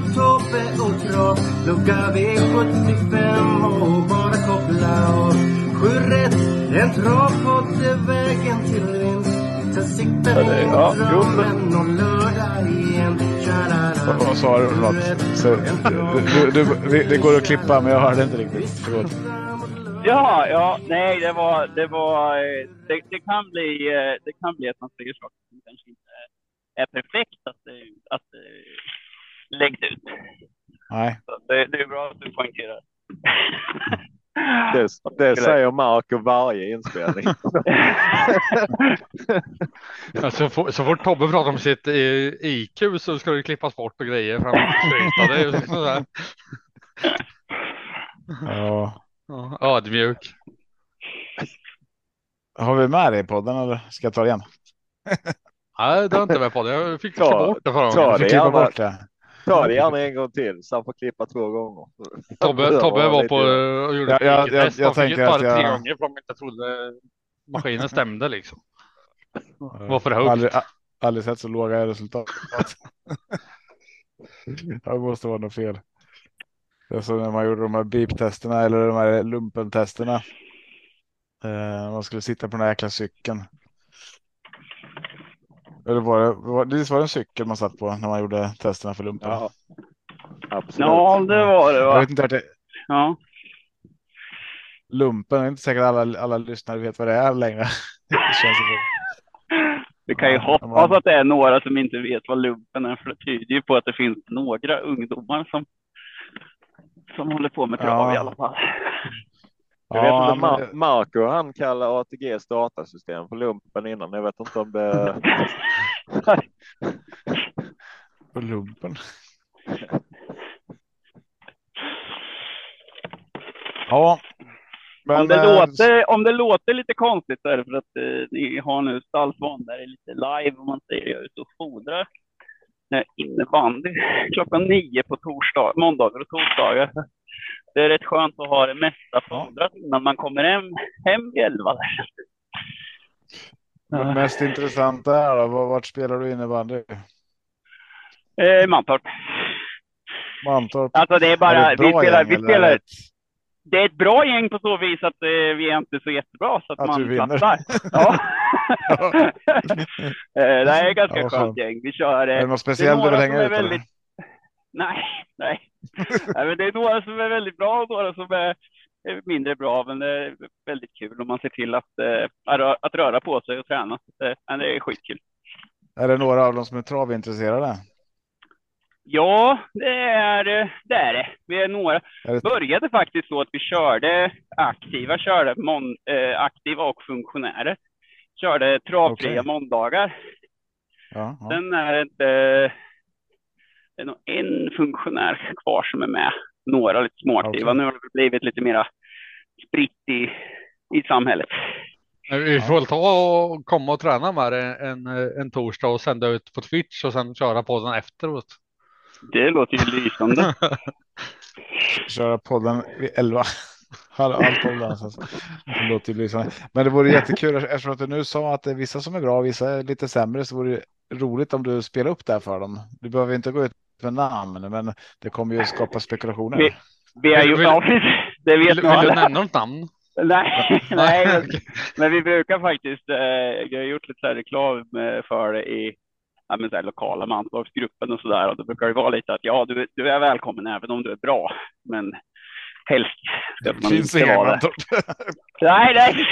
Tobbe och Trav Lucka V75 och bara koppla av Sju rätt, en travpodd är vägen till vinst in ja, jo, drömmen om lördag igen. Vad sa du? Förlåt. Så, du, du, du, det går att klippa, men jag hörde inte riktigt. Förlåt. Ja, ja, nej, det var, det var, eh, det, det kan bli, eh, det kan bli att man säger saker som kanske inte är perfekt att att det läggs ut. Nej. Det, det är bra att du poängterar. Det, det säger Marco varje inspelning. Ja, så, fort, så fort Tobbe pratar om sitt eh, IQ så ska det klippas bort och grejer ju liksom sådär. Ja. Ja, Ödmjuk. Har vi med det i podden eller ska jag ta det igen? Nej, det har inte med på det. Jag fick Ta- klippa bort det förra gången. Jag får det klippa gärna. bort det. Ta det gärna en gång till så han får klippa två gånger. Tobbe, Tobbe var på och gjorde Ja, ett jag- jag- jag fick ju tänker ta att det tre gånger för att de inte trodde maskinen stämde liksom. Var för högt. Aldrig, aldrig sett så låga resultat. det måste vara något fel. Det är som när man gjorde de här beep-testerna eller de här lumpentesterna. Eh, man skulle sitta på den här jäkla cykeln. Eller var det, var, det var det en cykel man satt på när man gjorde testerna för lumpen? Ja, absolut. Ja, det var det Jag va. vet inte vart det, Ja. lumpen, jag är inte säkert alla, alla lyssnare vet vad det är längre. det känns Vi kan ju hoppas man- att det är några som inte vet vad lumpen är, för det tyder ju på att det finns några ungdomar som, som håller på med trav Ja. i alla fall. Jag vet Ja, inte, Mar Marco han kallar ATGs datasystem för lumpen innan. Jag vet inte om det... på lumpen. Ja. Men, om, det eh, låter, om det låter lite konstigt så är det för att eh, ni har nu Stallsvan där det är lite live om man säger jag är ute och fodrar eh, innebandy klockan nio på torsdag, måndagar och torsdagar. Det är rätt skönt att ha det mesta fodrat innan man kommer hem, hem vid elva. Men mest intressanta är då, var- vart spelar du innebandy? Eh, Mantorp. Mantorp? Alltså det är Är bara, det ett bra vi spelar, gäng vi eller är spelar, det ett- det är ett bra gäng på så vis att eh, vi är inte så jättebra så att, Att man platsar. Ja. Eh, det är ett ganska Ja, skönt gäng. Vi kör. eh, Är det något speciellt du vill hänga är ut? eller? väldigt- Nej, nej. nej men det är några som är väldigt bra och några som är mindre bra. Men det är väldigt kul om man ser till att, eh, att rö- att röra på sig och träna. Det, men det är skitkul. Är det några av dem som är travintresserade? Ja, det är eh, det. Är det. Vi är några. Är det... började faktiskt så att vi körde aktiva, körde mon, eh, aktiva och funktionärer. Körde travfria Okej. måndagar. Ja, ja. Sen är det inte, det är nog en funktionär kvar som är med. Några lite småaktiva. Okej. Nu har det blivit lite mera spritt i, i samhället. Vi får väl ta och komma och träna med det en, en torsdag och sända ut på Twitch och sen köra på den efteråt. Det låter ju lysande. Köra podden vid 11. Halv halv tolv någonstans. Det låter ju lysande. Men det vore jättekul eftersom att du nu sa att det är vissa som är bra och vissa är lite sämre så vore det roligt om du spelar upp det här för dem. Du behöver inte gå ut med namn men det kommer ju skapa spekulationer. Vi- Vi är ju, Vill- ja, det vet Vill, nog vill du nämna något namn? Nej, nej men, men vi brukar faktiskt, eh, jag har gjort lite så här reklam för det i ja, men så här, lokala manslagsgruppen och sådär. Och då brukar det vara lite att ja, du, du är välkommen även om du är bra. Men helst ska man finns inte vara det. Nej, nej.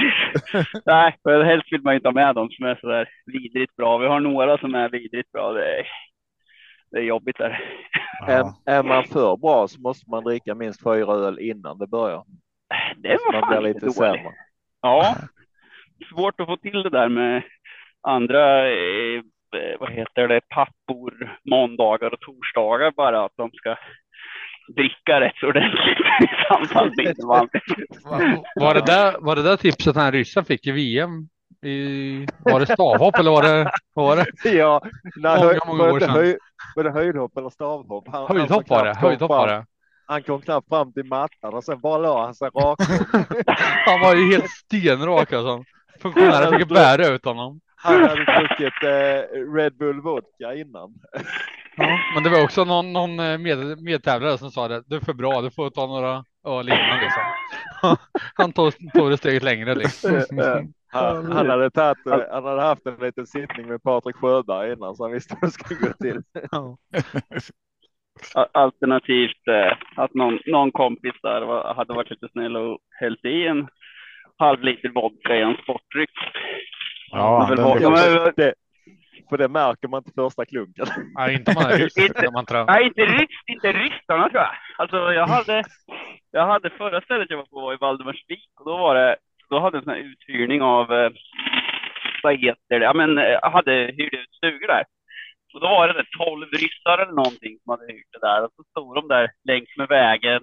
nej, för helst vill man inte ha med dem som är så där vidrigt bra. Vi har några som är vidrigt bra. Det är, det är jobbigt där. Ja. Är, är man för bra så måste man dricka minst fyra öl innan det börjar. Det Så var man fan blir lite dåligt. sämre. Ja, svårt att få till det där med andra eh, vad heter det, pappor måndagar och torsdagar bara att de ska dricka rätt så ordentligt i samband med innebandy. Var det där, var det där tipset han ryssen fick i VM? I, var det stavhopp eller var det? Var det? Ja, nej, Många, många år sedan. höj, var det höjdhopp eller stavhopp? Han, Höjdhopp var det. Höjdhopp var det. Han kom knappt fram till mattan och sen bara la han sig rak. Han var ju helt stenrak alltså. Funktionären fick bära ut honom. Han hade druckit eh, Red Bull vodka innan. Ja, men det var också någon, någon eh, med, medtävlare som sa det. Du är för bra, du får ta några öl innan liksom. Han tog, tog det steget längre liksom. Han, han, hade tagit, eh, han hade haft en liten sittning med Patrik Sjöberg innan så han visste hur det skulle gå till. Alternativt eh, att någon, någon kompis där var, hade varit lite snäll och hällt i en halv liter vodka i en sportdryck. Ja, den ja, men- det, för det märker man inte första klunken. Nej, inte man ryss. när man. Nej, inte rysk, inte rystarna tror jag. Alltså jag hade, jag hade förra stället jag var på var i Valdemarsvik och då var det, då hade en sån här uthyrning av, eh, vad heter det, ja men eh, hade hyrt ut stugor där. Och då var det där 12 ryssar eller någonting som hade hyrt det där och så stod de där längs med vägen,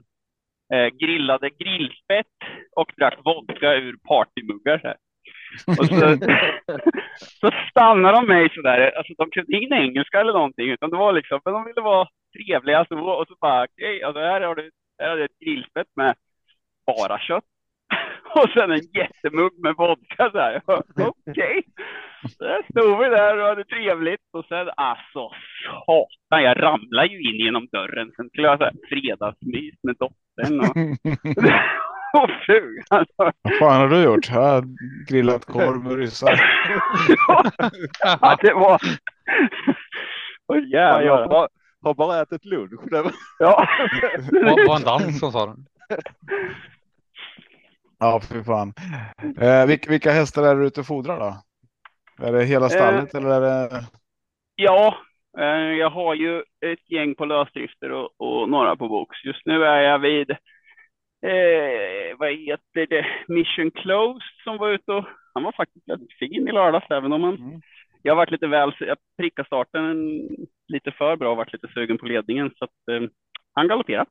eh, grillade grillspett och drack vodka ur partymuggar. Så här. Och så, så stannade de mig sådär, alltså de kunde ingen engelska eller någonting, utan det var liksom, men de ville vara trevliga så, och så bara, okej, alltså här har du, här har du ett grillspett med bara kött. Och sen en jättemugg med vodka Okej. Så där stod vi där och hade trevligt och sen alltså satan, jag ramlade ju in genom dörren. Sen skulle jag ha fredagsmys med dottern och, och frugan. Alltså. Vad fan har du gjort? Jag har grillat korv med ryssar. Ja, det var... Jävlar. jag bara, har bara ätit lunch. Ja. Var, var en dans som sa det. Ja, fy fan. Eh, vilka, vilka hästar är du ute och fodrar då? Är det hela stallet eller är det? Ja, eh, jag har ju ett gäng på lösdrifter och, och några på box. Just nu är jag vid, eh, vad heter det, Mission Closed som var ute och han var faktiskt väldigt fin i lördags, även om han, Mm. jag har varit lite väl, jag prickade starten en, lite för bra och varit lite sugen på ledningen så att eh, han galopperade.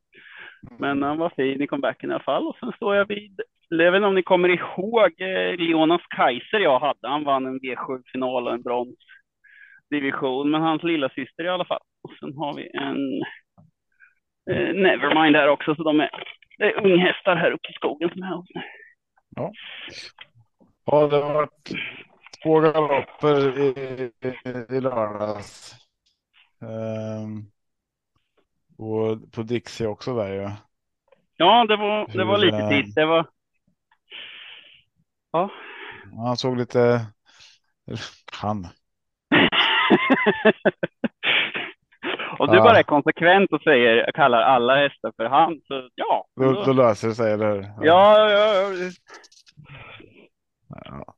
Men han var fin i comebacken i alla fall och sen står jag vid, jag vet inte om ni kommer ihåg eh, Leonas Kaiser jag hade, han vann en V7-final och en brons division, men hans lilla syster i alla fall. Och sen har vi en eh, Nevermind här också, så de är, det är unghästar här uppe i skogen som är hos mig. Ja, det har varit två galopper i, i, i lördags. Ehm, och på Dixie också där ju. Ja, det var, det var lite eh, titt. Det var... Ja. Han såg lite. Han. Om du bara är konsekvent och säger, kallar alla hästar för han, så ja. Då, då löser det sig, eller hur? Ja, ja, ja. Ja.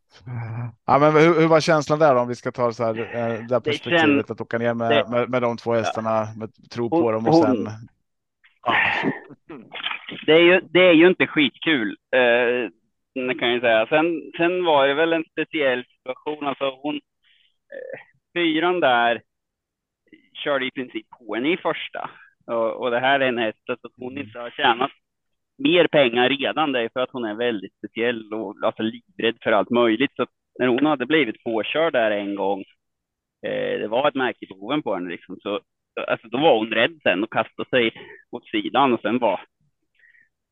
Ja, men hur, hur var känslan där då, om vi ska ta så här, eh, det här perspektivet känns- att åka ner med, det- med, med de två hästarna, med tro på Hon- dem och hon- sen. Ja, Det är ju, det är ju inte skitkul. Eh, det kan jag säga. Sen, sen var det väl en speciell situation. Alltså hon, eh, fyran där körde i princip på henne i första. Och, och det här är en häst så att hon inte har tjänat mer pengar redan. Det är för att hon är väldigt speciell och alltså livrädd för allt möjligt. Så när hon hade blivit påkörd där en gång, eh, det var ett märke på hoven på henne liksom. Så alltså, då var hon rädd sen och kastade sig åt sidan och sen var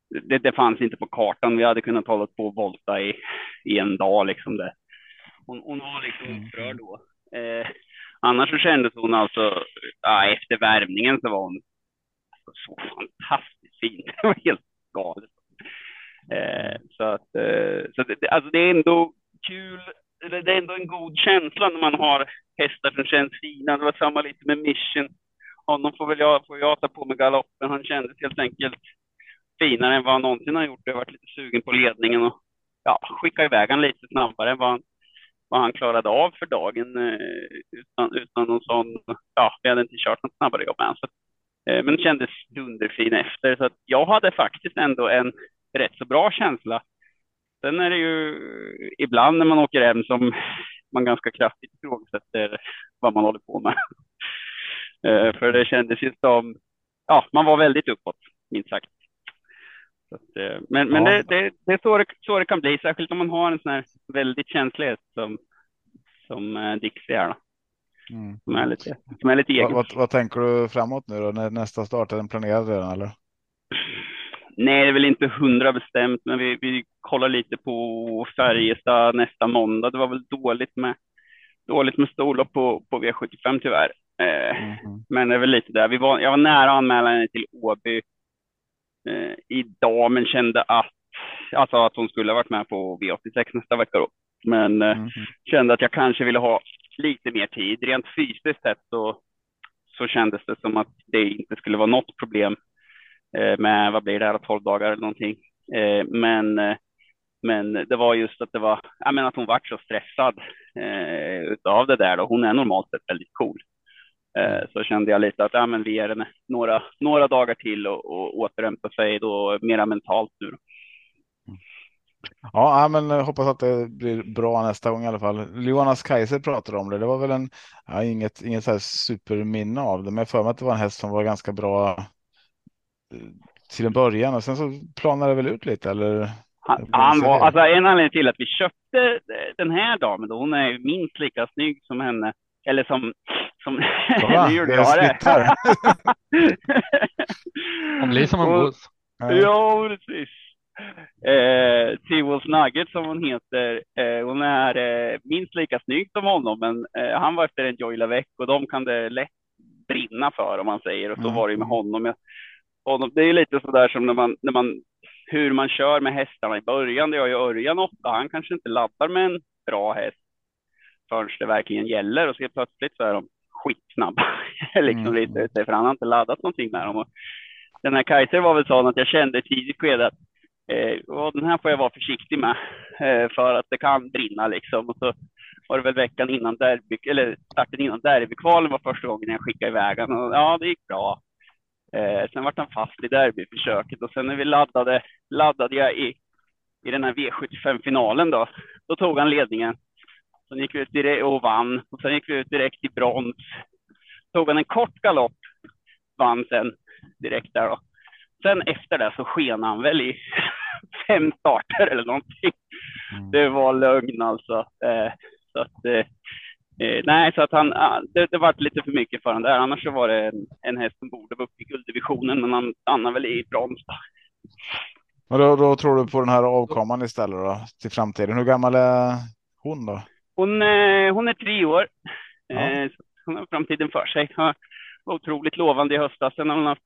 det, det fanns inte på kartan. Vi hade kunnat hålla på och volta i, i en dag liksom. Det. Hon, hon var liksom upprörd då. Eh, annars så kändes hon alltså, ja, efter värmningen så var hon så fantastiskt fin. Det var helt galet. Eh, så att, eh, så det, alltså det är ändå kul. Det det är ändå en god känsla när man har hästar som känns fina. Det var samma lite med Mission. Honom får väl jag, får jag ta på med galoppen. Han kändes helt enkelt finare än vad han någonsin har gjort. Jag har varit lite sugen på ledningen och ja, skicka iväg han lite snabbare än vad han, vad han klarade av för dagen eh, utan, utan någon sån, ja, vi hade inte kört något snabbare jobb än. Så, eh, men kändes dunderfin efter. Så att jag hade faktiskt ändå en rätt så bra känsla. Sen är det ju ibland när man åker hem som man ganska kraftigt ifrågasätter vad man håller på med. Eh, för det kändes ju som, ja, man var väldigt uppåt, minst sagt. Att, eh, men men Ja. det, det, det är så det, så det kan bli, särskilt om man har en sån här väldigt känslighet som, som eh, Dixie är, då, Mm. som är lite, som är lite egen. Vad, vad, vad tänker du framåt nu då? När nästa start är den planerad redan eller? Nej, det är väl inte hundra bestämt, men vi, vi kollar lite på Färjestad nästa måndag. Det var väl dåligt med, dåligt med storlopp på, på V75 tyvärr. Eh, Mhm. men det är väl lite där. Vi var, jag var nära att anmäla henne till Åby idag, men kände att, alltså att hon skulle ha varit med på V86 nästa vecka då. Men eh, Mhm. kände att jag kanske ville ha lite mer tid. Rent fysiskt sett så, så kändes det som att det inte skulle vara något problem eh, med, vad blir det här, 12 dagar eller någonting. Eh, men, eh, men det var just att det var, jag menar att hon vart så stressad eh, utav det där då. Hon är normalt sett väldigt cool. Eh, så kände jag lite att ja, men vi ger henne några, några dagar till och, och återhämta sig då mera mentalt nu. Då. Ja, men hoppas att det blir bra nästa gång i alla fall. Jonas Kaiser pratade om det. Det var väl en, ja, inget, inget så här superminne av det, men jag för mig att det var en häst som var ganska bra eh, till en början och sen så planade det väl ut lite eller? Han, han var, alltså en anledning till att vi köpte den här damen, då, hon är minst lika snygg som henne, eller som, som Kolla, nu gjorde det jag det. Hon blir som en buss. Ja, precis. Eh, T-Wolf Nugget som hon heter, eh, hon är eh, minst lika snygg som honom, men eh, han var efter en Joy Lavec och de kan det lätt brinna för om man säger och så Mm. var det med honom. Jag, honom. Det är lite sådär som när man, när man, hur man kör med hästarna i början. Det gör ju Örjan ofta. Han kanske inte laddar med en bra häst förrän det verkligen gäller och så plötsligt så är de skitsnabba. liksom Mm. lite ute, för han har inte laddat någonting med dem. Och den här Kaiser var väl sån att jag kände tidigt skede att eh, den här får jag vara försiktig med eh, för att det kan brinna liksom. Och så var det väl veckan innan derby, eller starten innan derbykvalen var första gången jag skickade iväg och ja, det gick bra. Eh, sen vart han fast i derbyförsöket och sen när vi laddade, laddade jag i, i den här V75-finalen då, då tog han ledningen. Sen gick vi ut direkt och vann och sen gick vi ut direkt i brons. Tog han en kort galopp, vann sen direkt där då. Sen efter det så sken han väl i fem starter eller någonting. Mm. Det var lögn alltså. Eh, så att, eh, eh, nej, så att han, ah, det, det var lite för mycket för honom där. Annars så var det en, en häst som borde vara uppe i gulddivisionen, men han stannar väl i brons. Då. Men då, då tror du på den här avkomman istället då till framtiden. Hur gammal är hon då? Hon, eh, hon är tre år. Ja. Eh, så hon har framtiden för sig. Har var otroligt lovande i höstas. Sen har hon haft,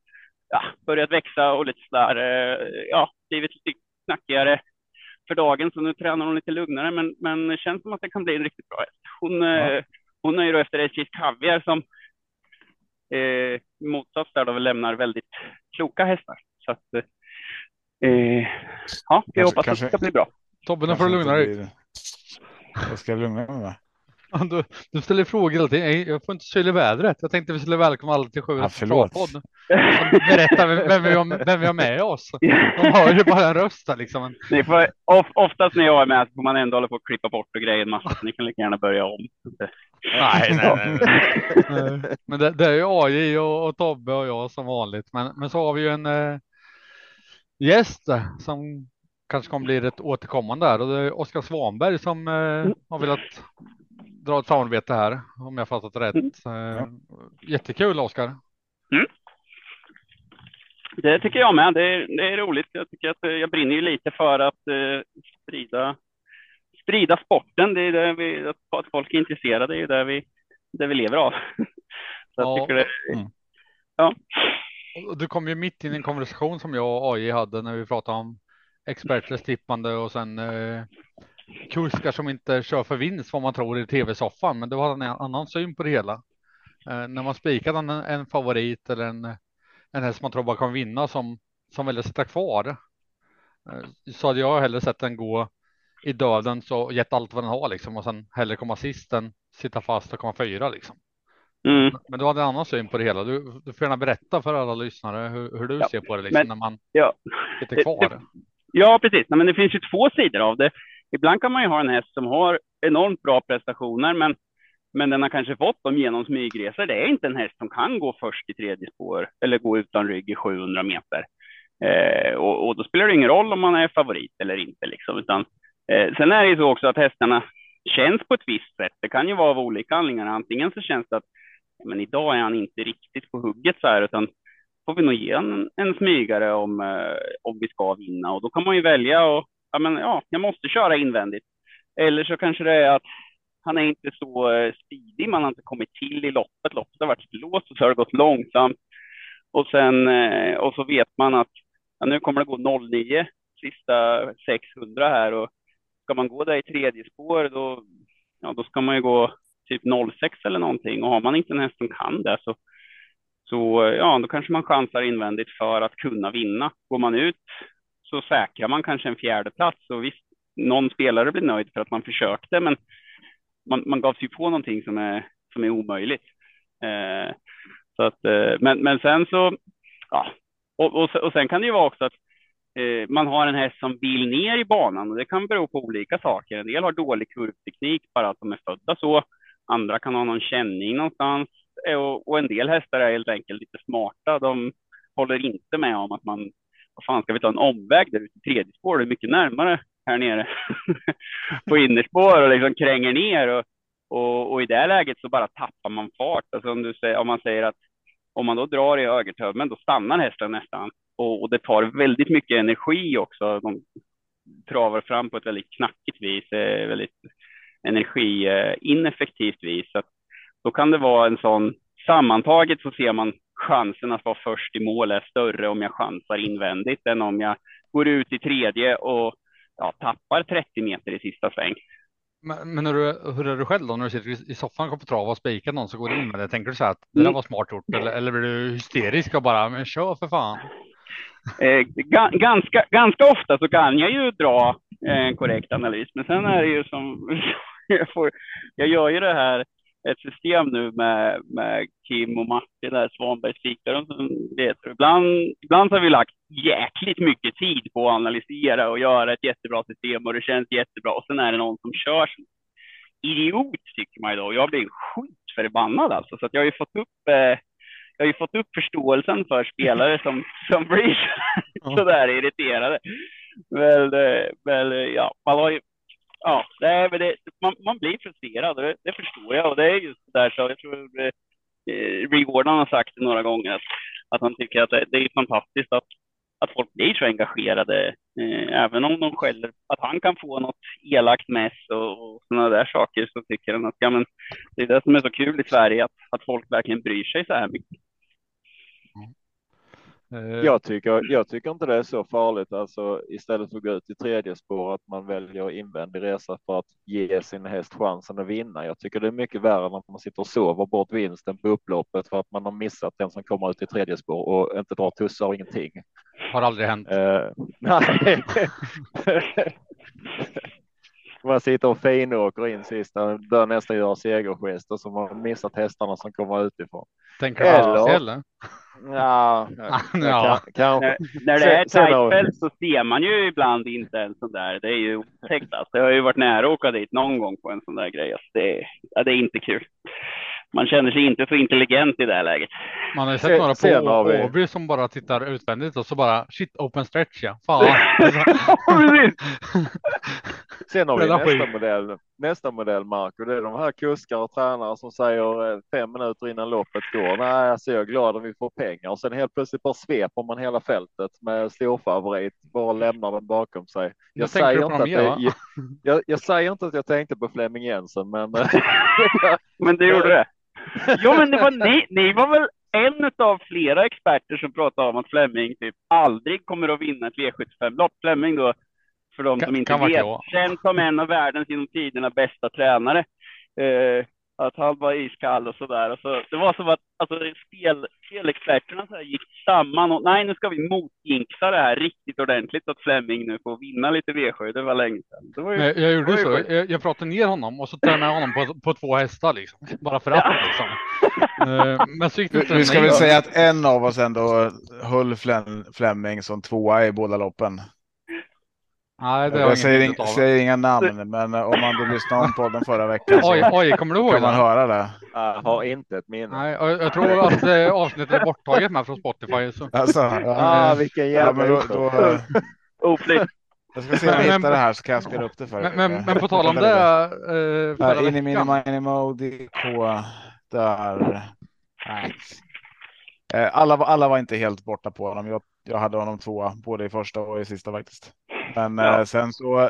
ja, börjat växa och lite sådär, eh, ja, blivit lite knackigare för dagen. Så nu tränar hon lite lugnare, men, men det känns som att det kan bli en riktigt bra häst. Hon, eh, hon är ju då efter SJs Kaviar som eh, motsats där då lämnar väldigt kloka hästar. Så att, eh, ja, vi Kanske- hoppas att det ska bli bra. Tobbe, nu får du lugna inte dig. blir- Jag ska lugna mig med. Du, du ställer frågor. Nej, Jag får inte sylla vädret. Jag tänkte vi skulle välkomna alla till Ja, Sjuhästens förlåt. travpodd. Berätta vem, vi har, vem vi har med oss. De har ju bara en röst där liksom. Ni får, of, oftast när jag är med så får man ändå hålla på att klippa bort och grejer en massa. Ni kan lika gärna börja om. Nej, nej, nej. nej. Men det, det är ju AJ och, och Tobbe och jag som vanligt. Men, men så har vi ju en eh, gäst där som kanske kommer bli ett återkommande här och det är Oskar Svanberg som eh, har velat dra ett samarbete här om jag fattat rätt. Eh, jättekul Oskar. Det tycker jag med. Det är, det är roligt. Jag tycker att eh, jag brinner ju lite för att eh, sprida, sprida sporten. Det är det vi, att, folk är intresserade. Det är ju det vi, det vi lever av. Så jag Ja. tycker det, Och Du kom ju mitt in i en konversation som jag och AJ hade när vi pratade om experters tippande och sen eh, kuskar som inte kör för vinst vad man tror i tv-soffan. Men det var en annan syn på det hela. Eh, när man spikade en, en favorit eller en, en häst man tror bara kan vinna som, som väljer att sitta kvar. Eh, så hade jag hellre sett den gå i döden så gett allt vad den har liksom och sen hellre komma sist än sitta fast och komma fyra liksom. mm, Men du hade en annan syn på det hela. Du, du får gärna berätta för alla lyssnare hur, hur du Ja, ser på det liksom, men- när man ja. sitter Det- kvar. det- Ja, precis. Nej, men det finns ju två sidor av det. ibland kan man ju ha en häst som har enormt bra prestationer, men, men den har kanske fått dem genom smygresor. Det är inte en häst som kan gå först i tredje spår eller gå utan rygg i 700 meter. Eh, och, och, då spelar det ingen roll om man är favorit eller inte, liksom, utan eh, sen är det ju så också att hästarna känns på ett visst sätt. Det kan ju vara av olika anledningar. Antingen så känns det att men idag är han inte riktigt på hugget så här, utan får vi nog ge en, en smygare om, eh, om vi ska vinna och då kan man ju välja och ja, men ja, jag måste köra invändigt. Eller så kanske det är att han är inte så eh, speedig, man har inte kommit till i loppet. Loppet har varit låst och så har det gått långsamt. Och sen eh, och så vet man att ja, nu kommer det gå 09 sista 600 här och ska man gå där i tredje spår då, ja, då ska man ju gå typ 06 eller någonting och har man inte en häst som kan det så, så ja, då kanske man chansar invändigt för att kunna vinna. Går man ut så säkrar man kanske en fjärde plats och visst, någon spelare blir nöjd för att man försökte, men man, man gav sig på någonting som är, som är omöjligt. Eh, så att, eh, men, men sen så, ja, och, och, och sen kan det ju vara också att eh, man har en häst som vill ner i banan och det kan bero på olika saker. En del har dålig kurvteknik, bara att de är födda så. Andra kan ha någon känning någonstans och, och en del hästar är helt enkelt lite smarta. De håller inte med om att man, vad fan ska vi ta en omväg där ute i tredje spår? Det är mycket närmare här nere på innerspår och liksom kränger ner och, och, och, i det läget så bara tappar man fart. Alltså om, du säger, om man säger att om man då drar i högertömmen, då stannar hästen nästan och, och, det tar väldigt mycket energi också. De travar fram på ett väldigt knackigt vis, eh, väldigt energiineffektivt eh, vis. Så då kan det vara en sån, sammantaget så ser man chansen att vara först i mål är större om jag chansar invändigt än om jag går ut i tredje och ja, tappar 30 meter i sista sväng. Men, men hur, hur är du själv då när du sitter i soffan och på trav och spikar någon så går du in med det? Tänker du så här att det där mm. var smart gjort eller, eller blir du hysterisk och bara men kör för fan? Eh, ganska, ganska ofta så kan jag ju dra en korrekt analys, men sen är det ju som jag, får, jag gör ju det här ett system nu med, med Kim och Martin, där Svanbergs fikaren som heter. Ibland, ibland har vi lagt jäkligt mycket tid på att analysera och göra ett jättebra system och det känns jättebra. Och sen är det någon som kör som idiot tycker man då. Jag blir skitförbannad alltså. Så jag har ju fått upp eh, jag har ju fått upp förståelsen för spelare som, som blir så där irriterade. Men, eh, men ja, man har ju, ja, det, det, man, man blir frustrerad det, det, förstår jag och det är just där så jag tror eh, Rick har sagt det några gånger att, att han tycker att det, det är fantastiskt att, att folk blir så engagerade, eh, även om de skäller, att han kan få något elakt mess och, och sådana där saker så tycker han att ja, men, det är det som är så kul i Sverige, att, att folk verkligen bryr sig så här mycket. Eh, jag tycker, jag tycker inte det är så farligt, alltså istället för att gå ut i tredje spår, att man väljer invändig resa för att ge sin häst chansen att vinna. Jag tycker det är mycket värre när man sitter och sover bort vinsten på upploppet för att man har missat den som kommer ut i tredje spår och inte drar tussar och ingenting. Har aldrig hänt. Uh, nej. man sitter och finåker in sista, bör nästan göra segergester som har missat hästarna som kommer utifrån. Tänker du eller, eller? Ja, ja. Kan, när, när, det är tajtfält så ser man ju ibland inte en sån där. Det är ju otäckt. Alltså. Jag har ju varit nära att åka dit någon gång på en sån där grej. Alltså, det, ja, det är inte kul. Man känner sig inte så intelligent i det här läget. Man har ju sett några på Åby som bara tittar utvändigt och så bara shit open stretch ja. Fan. Sen har vi nästa modell, nästa modell Marco. Det är de här kuskar och tränare som säger eh, fem minuter innan loppet går. Nej, alltså jag är glad om vi får pengar och sen helt plötsligt bara sveper man hela fältet med storfavorit, bara lämnar den bakom sig. Jag, säger inte, att det, jag, jag, jag, säger inte att jag tänkte på Flemming Jensen, men. men det gjorde det. Jo, men det var ni. Ni var väl en av flera experter som pratade om att Flemming typ aldrig kommer att vinna ett V75-lopp. Flemming då för de som inte vet, känd som en av världens genom tiderna bästa tränare. Eh, att han var iskall och sådär. Och så, det var som att alltså, spel, spelexperterna så gick samman och nej, nu ska vi motjinxa det här riktigt ordentligt att Flemming nu får vinna lite V7. Det var länge sedan. Var ju, jag, jag gjorde så. Jag, jag, pratade ner honom och så tog jag honom på, på två hästar liksom. Bara för att ja. liksom. uh, men så gick det. Vi ska väl säga att en av oss ändå höll Flemming som tvåa i båda loppen. Nej, det jag säger, ing, säger, inga namn, men om man vill lyssna om på den förra veckan så oj, oj, kommer du ihåg kan man höra det. Jag har inte ett minne. Nej, jag tror att eh, avsnittet är borttaget med från Spotify. Så. Alltså, ja, ah, vilken jävla ja, då, då, Oplikt. Jag ska se om jag hittar det här så kan jag spela upp det för Men, men, men på tal om det. Eh, förra in i min mini mode på där. Nej. Eh, alla, alla var inte helt borta på honom. Jag, jag hade honom tvåa både i första och i sista faktiskt. Men ja. eh, sen så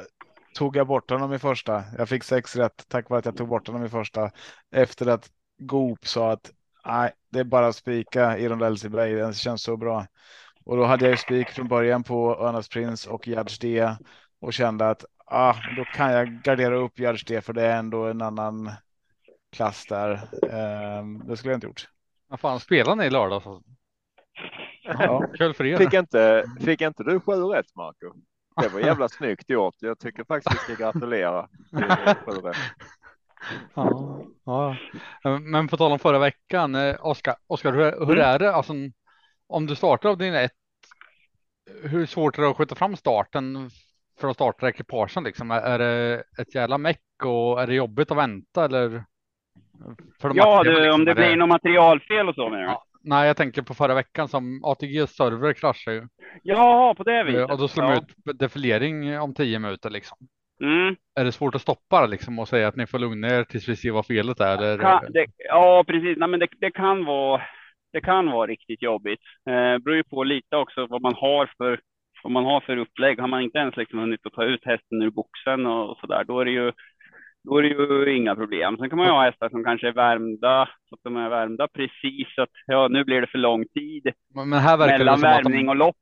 tog jag bort honom i första. Jag fick sex rätt tack vare att jag tog bort honom i första efter att Goop sa att nej, det är bara att spika i rondellsibray. Den känns så bra. Och då hade jag ju spik från början på Örnas Prince och Judge D och kände att ah, då kan jag gardera upp Judge D för det är ändå en annan klass där. Um, det skulle jag inte gjort. Vad fan spelar ni i lördags? Ja. Kul för er. Fick inte, fick inte du sju rätt Marco? Det var jävla snyggt gjort. Jag tycker faktiskt vi ska gratulera. Ja, ja, men på tal om förra veckan, eh, Oskar, Oskar hur, hur mm. är det? Alltså, om du startar av din ett, hur svårt är det att skjuta fram starten för att starta ekipagen? Liksom? Är det ett jävla meck och är det jobbigt att vänta eller? ja, du, liksom, om det blir det... något materialfel och så menar ja, Nej, jag tänker på förra veckan som ATG server kraschade ju. Ja, på det viset. Och då slår ja. ut defilering om tio minuter liksom. Mm. Är det svårt att stoppa liksom och säga att ni får lugna er tills vi ser vad felet är? Eller? Kan, det, ja, precis. Nej, men det, det, kan vara. Det kan vara riktigt jobbigt. Eh, beror ju på lite också vad man har för vad man har för upplägg. Har man inte ens liksom hunnit att ta ut hästen ur boxen och, och så där, då är det ju då är det ju inga problem. Sen kan man ju ha hästar som kanske är värmda, så att de är värmda precis så att ja, nu blir det för lång tid men här verkar mellan det värmning de... och lopp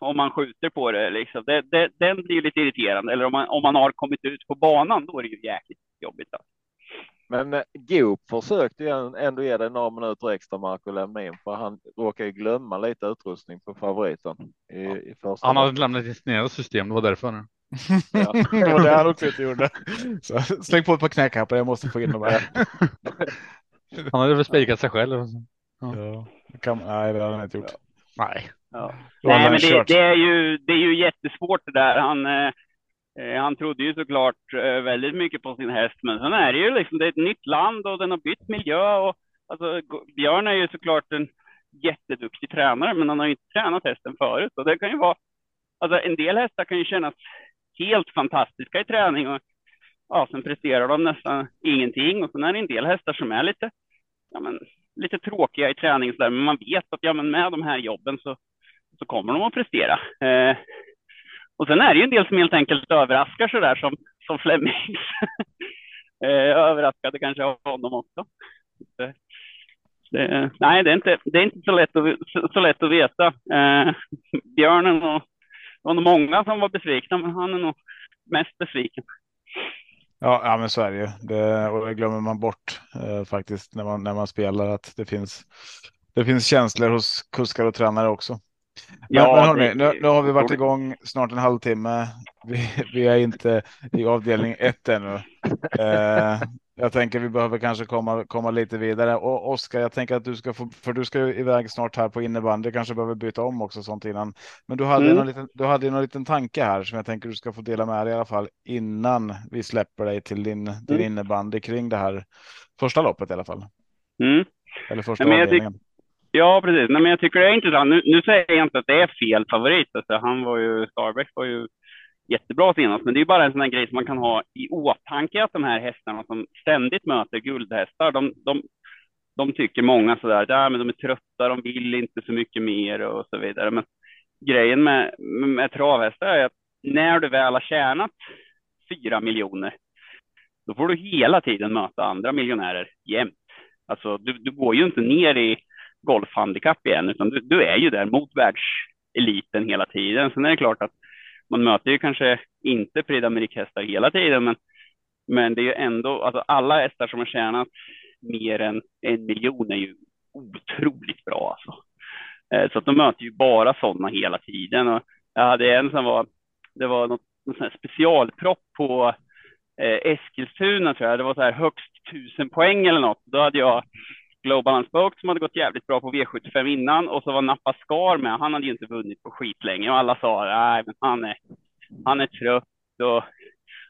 om man skjuter på det. Liksom. det, det den blir lite irriterande. Eller om man, om man har kommit ut på banan, då är det ju jäkligt jobbigt. Alltså. Men eh, Goop försökte ju ändå ge dig några minuter extra mark och lämna in för han råkar ju glömma lite utrustning på favoriten. I, i första han hade lämnat ett sneda system, det var därför. Ja. det var det han också inte gjorde. Så, släng på ett par knäkappar, jag måste få in dem här. han hade väl spikat sig själv. Ja. ja. Kan, nej, det hade han inte gjort. Nej. Ja. Nej, men det, det, är ju, det är ju jättesvårt det där. Han, eh, eh, han trodde ju såklart eh, väldigt mycket på sin häst, men sen är det ju liksom, det är ett nytt land och den har bytt miljö och alltså Björn är ju såklart en jätteduktig tränare, men han har ju inte tränat hästen förut och det kan ju vara, alltså en del hästar kan ju kännas helt fantastiska i träning och ja, sen presterar de nästan ingenting och sen är det en del hästar som är lite, ja men lite tråkiga i träning så där, men man vet att ja, men med de här jobben så så kommer de att prestera. Eh, och sen är det ju en del som helt enkelt överraskar så där som, som Flemings. eh, överraskade kanske av honom också. Det, det, nej, det är inte, det är inte så, lätt att, så, så lätt att veta. Eh, Björnen och var nog många som var besvikna, men han är nog mest besviken. Ja, ja men så är det ju. Det, och det glömmer man bort eh, faktiskt när man, när man spelar att det finns, det finns känslor hos kuskar och tränare också. Men, ja, men hörni, nu, nu, har vi varit igång snart en halvtimme. Vi, vi är inte i avdelning ett ännu. Eh, jag tänker vi behöver kanske komma, komma lite vidare. Och Oskar, jag tänker att du ska få, för du ska ju iväg snart här på innebandy. kanske behöver byta om också sånt innan. Men du hade, mm. någon liten, du hade någon liten tanke här som jag tänker du ska få dela med dig i alla fall innan vi släpper dig till din, din mm. innebandy kring det här första loppet i alla fall. Mm. Eller första ja, avdelningen. Ja, precis. Nej, men jag tycker det är intressant. Nu, nu säger jag inte att det är fel favorit. Alltså, han var ju, Starbeck var ju jättebra senast, men det är bara en sån här grej som man kan ha i åtanke att de här hästarna som ständigt möter guldhästar, de, de, de tycker många sådär, ja, men de är trötta, de vill inte så mycket mer och så vidare. Men grejen med, med, med travhästar är att när du väl har tjänat fyra miljoner, då får du hela tiden möta andra miljonärer jämt. Alltså, du, du går ju inte ner i golfhandikapp igen, utan du, du, är ju där mot världseliten hela tiden. Sen är det klart att man möter ju kanske inte Prix d'Amérique-hästar hela tiden, men, men det är ju ändå, alltså alla hästar som har tjänat mer än en miljon är ju otroligt bra alltså. Eh, så att de möter ju bara sådana hela tiden. Och jag hade en som var, det var något, något specialpropp på eh, Eskilstuna tror jag. Det var så här högst tusen poäng eller något. Då hade jag Global Unspoke som hade gått jävligt bra på V75 innan och så var Nappa Skar med. Han hade ju inte vunnit på skit länge och alla sa nej, men han är, han är trött och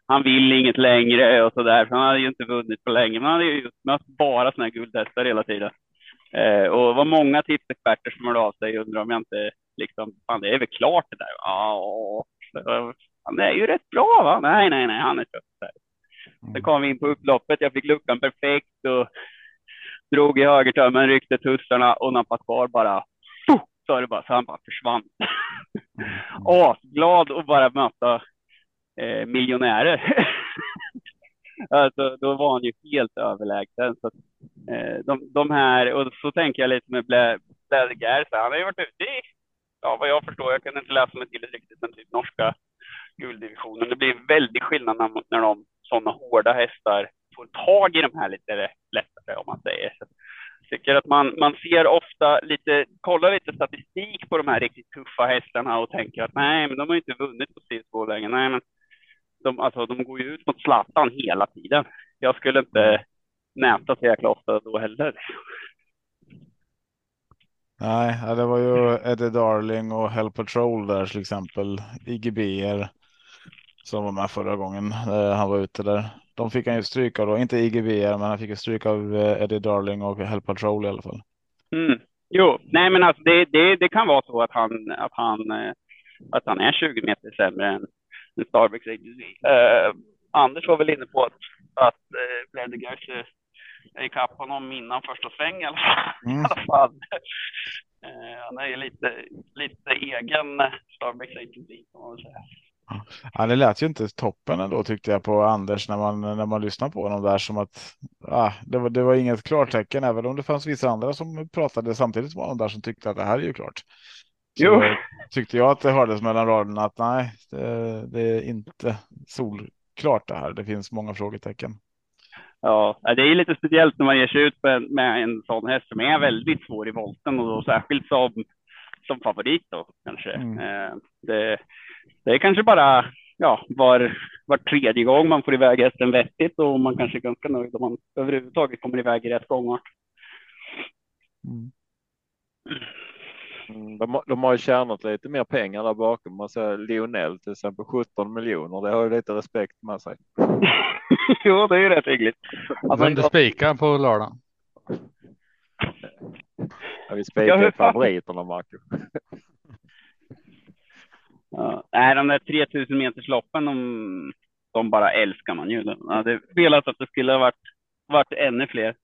han vill inget längre och så där. Han hade ju inte vunnit på länge, men han hade ju mött bara sådana här guldhästar hela tiden. Eh, och det var många tipsexperter som hörde av sig och undrade om jag inte liksom, fan det är väl klart det där. Ja, han är ju rätt bra va? Nej, nej, nej, han är trött. Där. Sen mm. kom vi in på upploppet. Jag fick luckan perfekt och drog i högertömmen, ryckte tussarna och nappade kvar bara. Så det bara, så han bara försvann. Mm. Asglad att bara möta eh, miljonärer. alltså, då var han ju helt överlägsen. Så, eh, de, de här, och så tänker jag lite med Blädegär, han har ju varit ute i, ja vad jag förstår, jag kan inte läsa mig till det riktigt, men typ norska gulddivisionen. Det blir väldigt skillnad när, när de sådana hårda hästar får tag i de här lite lättare om man säger. Så jag tycker att man, man ser ofta lite, kollar lite statistik på de här riktigt tuffa hästarna och tänker att nej, men de har inte vunnit på C2 länge. Nej, men de, alltså, de går ju ut mot Zlatan hela tiden. Jag skulle inte näta så jäkla ofta då heller. Nej, det var ju Eddie Darling och Hell Patrol där till exempel. IGBR som var med förra gången eh, han var ute där. De fick han ju stryk av då, inte IGBR, men han fick ju stryk av eh, Eddie Darling och Hell Patrol i alla fall. Mm. Jo, nej, men alltså det, det, det kan vara så att han, att han, eh, att han är 20 meter sämre än Starbucks Uh, Anders var väl inne på att, att uh, Bledegers är ikapp honom innan första sväng i alla fall. Mm. I alla fall. Han är ju lite, lite egen Starbucks agency kan man väl säga. Ja, det lät ju inte toppen ändå tyckte jag på Anders när man när man lyssnar på honom där som att ah, det, var, det var inget klartecken, även om det fanns vissa andra som pratade samtidigt som honom där som tyckte att det här är ju klart. Så jo. tyckte jag att det hördes mellan raderna att nej, det, det, är inte solklart det här. Det finns många frågetecken. Ja, det är lite speciellt när man ger sig ut med en sån häst som är väldigt svår i volten och då särskilt som, som favorit då kanske. Mm. Eh, det, det är kanske bara ja, var, var tredje gång man får iväg hästen vettigt och man kanske är ganska nöjd om man överhuvudtaget kommer iväg i rätt gångart. Mm. De, de, har ju tjänat lite mer pengar där bakom. Man ser Lionel till exempel 17 miljoner. Det har ju lite respekt med sig. jo, det är ju rätt hyggligt. Alltså, Vem du spikar på lördag? Ja, vi spikar favoriterna, Marco. Ja, nej, de där 3000 meters loppen, de, de bara älskar man ju. Jag hade velat att det skulle ha varit, varit ännu fler.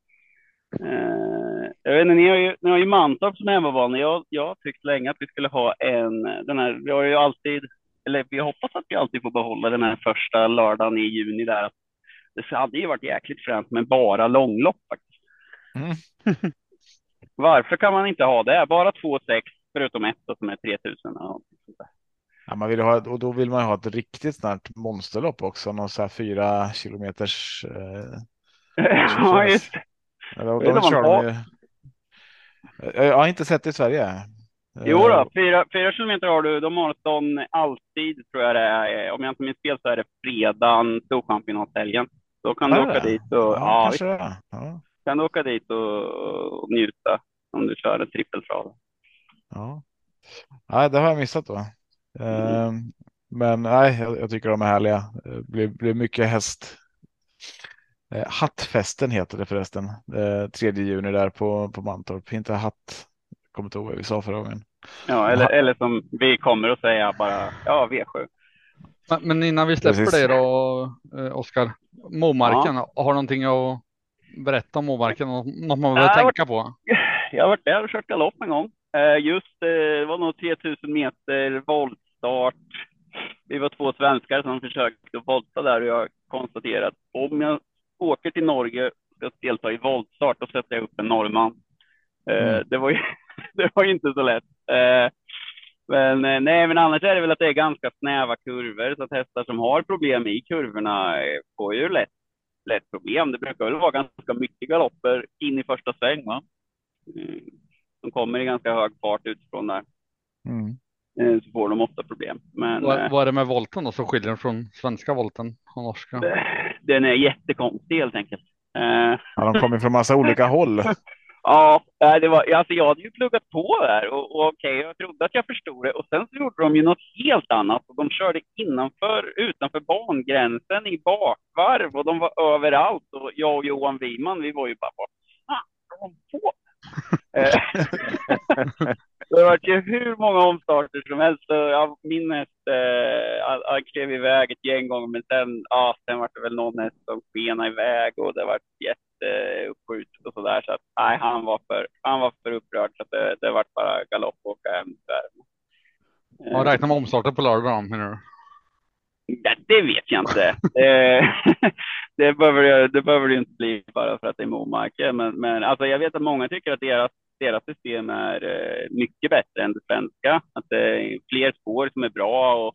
Uh, jag vet inte, ni har ju, ni har ju Mantorp som hemmabana. Jag, jag har tyckt länge att vi skulle ha en, den här, vi har ju alltid, eller vi hoppas att vi alltid får behålla den här första lördagen i juni där. Det hade ju varit jäkligt fränt med bara långlopp faktiskt. Mm. Varför kan man inte ha det? Bara två sex förutom ett som är 3000. Ja, man vill ha, och då vill man ha ett riktigt snart monsterlopp också, någon så här fyra kilometers. Eh, ja, just eller, de kör de Jag har inte sett det i Sverige. Jo då, eh, fyra, fyra kilometer har du. De har sån alltid, tror jag det är. Om jag inte minns fel så är det fredagen, storchampionatshelgen. Då kan du åka dit och, ja, ja, ja. kan du åka dit och, och njuta om du kör en trippeltrav. Ja. Nej, det har jag missat då. Mm. men nej, jag, jag, tycker de är härliga. Det blir, blir mycket häst Eh, hattfesten heter det förresten. Eh, 3 juni där på, på Mantorp. Inte hatt. Kommer inte ihåg vad vi sa förra gången. Ja, eller, eller som vi kommer att säga bara. Ja, V7. Men innan vi släpper Precis. det då, eh, Oskar. Momarken, ja. har någonting att berätta om Momarken? Något man behöver tänka varit, på? Jag har varit där och kört galopp en gång. Eh, just det var nog 3000 meter voltstart. Vi var två svenskar som försökte volta där och jag konstaterat om jag åker till Norge och delta i voltstart och sätta upp en norrman. Eh, mm. det, var ju, det var inte så lätt. Eh, men eh, nej, men annars är det väl att det är ganska snäva kurvor så att hästar som har problem i kurvorna får ju lätt, lätt problem. Det brukar väl vara ganska mycket galopper in i första sväng. Va? Mm. De kommer i ganska hög fart utifrån där. Mm så får de ofta problem. Men, vad, vad är det med volten då som skiljer den från svenska volten och norska? den är jättekonstig helt enkelt. Eh, ja, de kommer från massa olika håll. Ja, det var, alltså jag hade ju pluggat på där och, och okej, okay, jag trodde att jag förstod det och sen så gjorde de ju något helt annat och de körde innanför, utanför bangränsen i bakvarv och de var överallt och jag och Johan Wiman, vi var ju bara, vad fan de på? Det har varit ju hur många omstarter som helst. Så jag minns eh, han klev iväg ett gäng gånger, men sen, ja, sen var det väl någon häst som skenade iväg och det var jätteuppskjutet eh, och sådär. Så att, nej, han var för, han var för upprörd så att det, det var bara galopp och åka hem. Ja, räknar med omstarter på lördag menar du? Ja, det vet jag inte. det, det, behöver, det behöver det inte bli bara för att det är Momarke. Men, men alltså, jag vet att många tycker att deras, deras system är eh, mycket bättre än det svenska. Att det är fler spår som är bra och,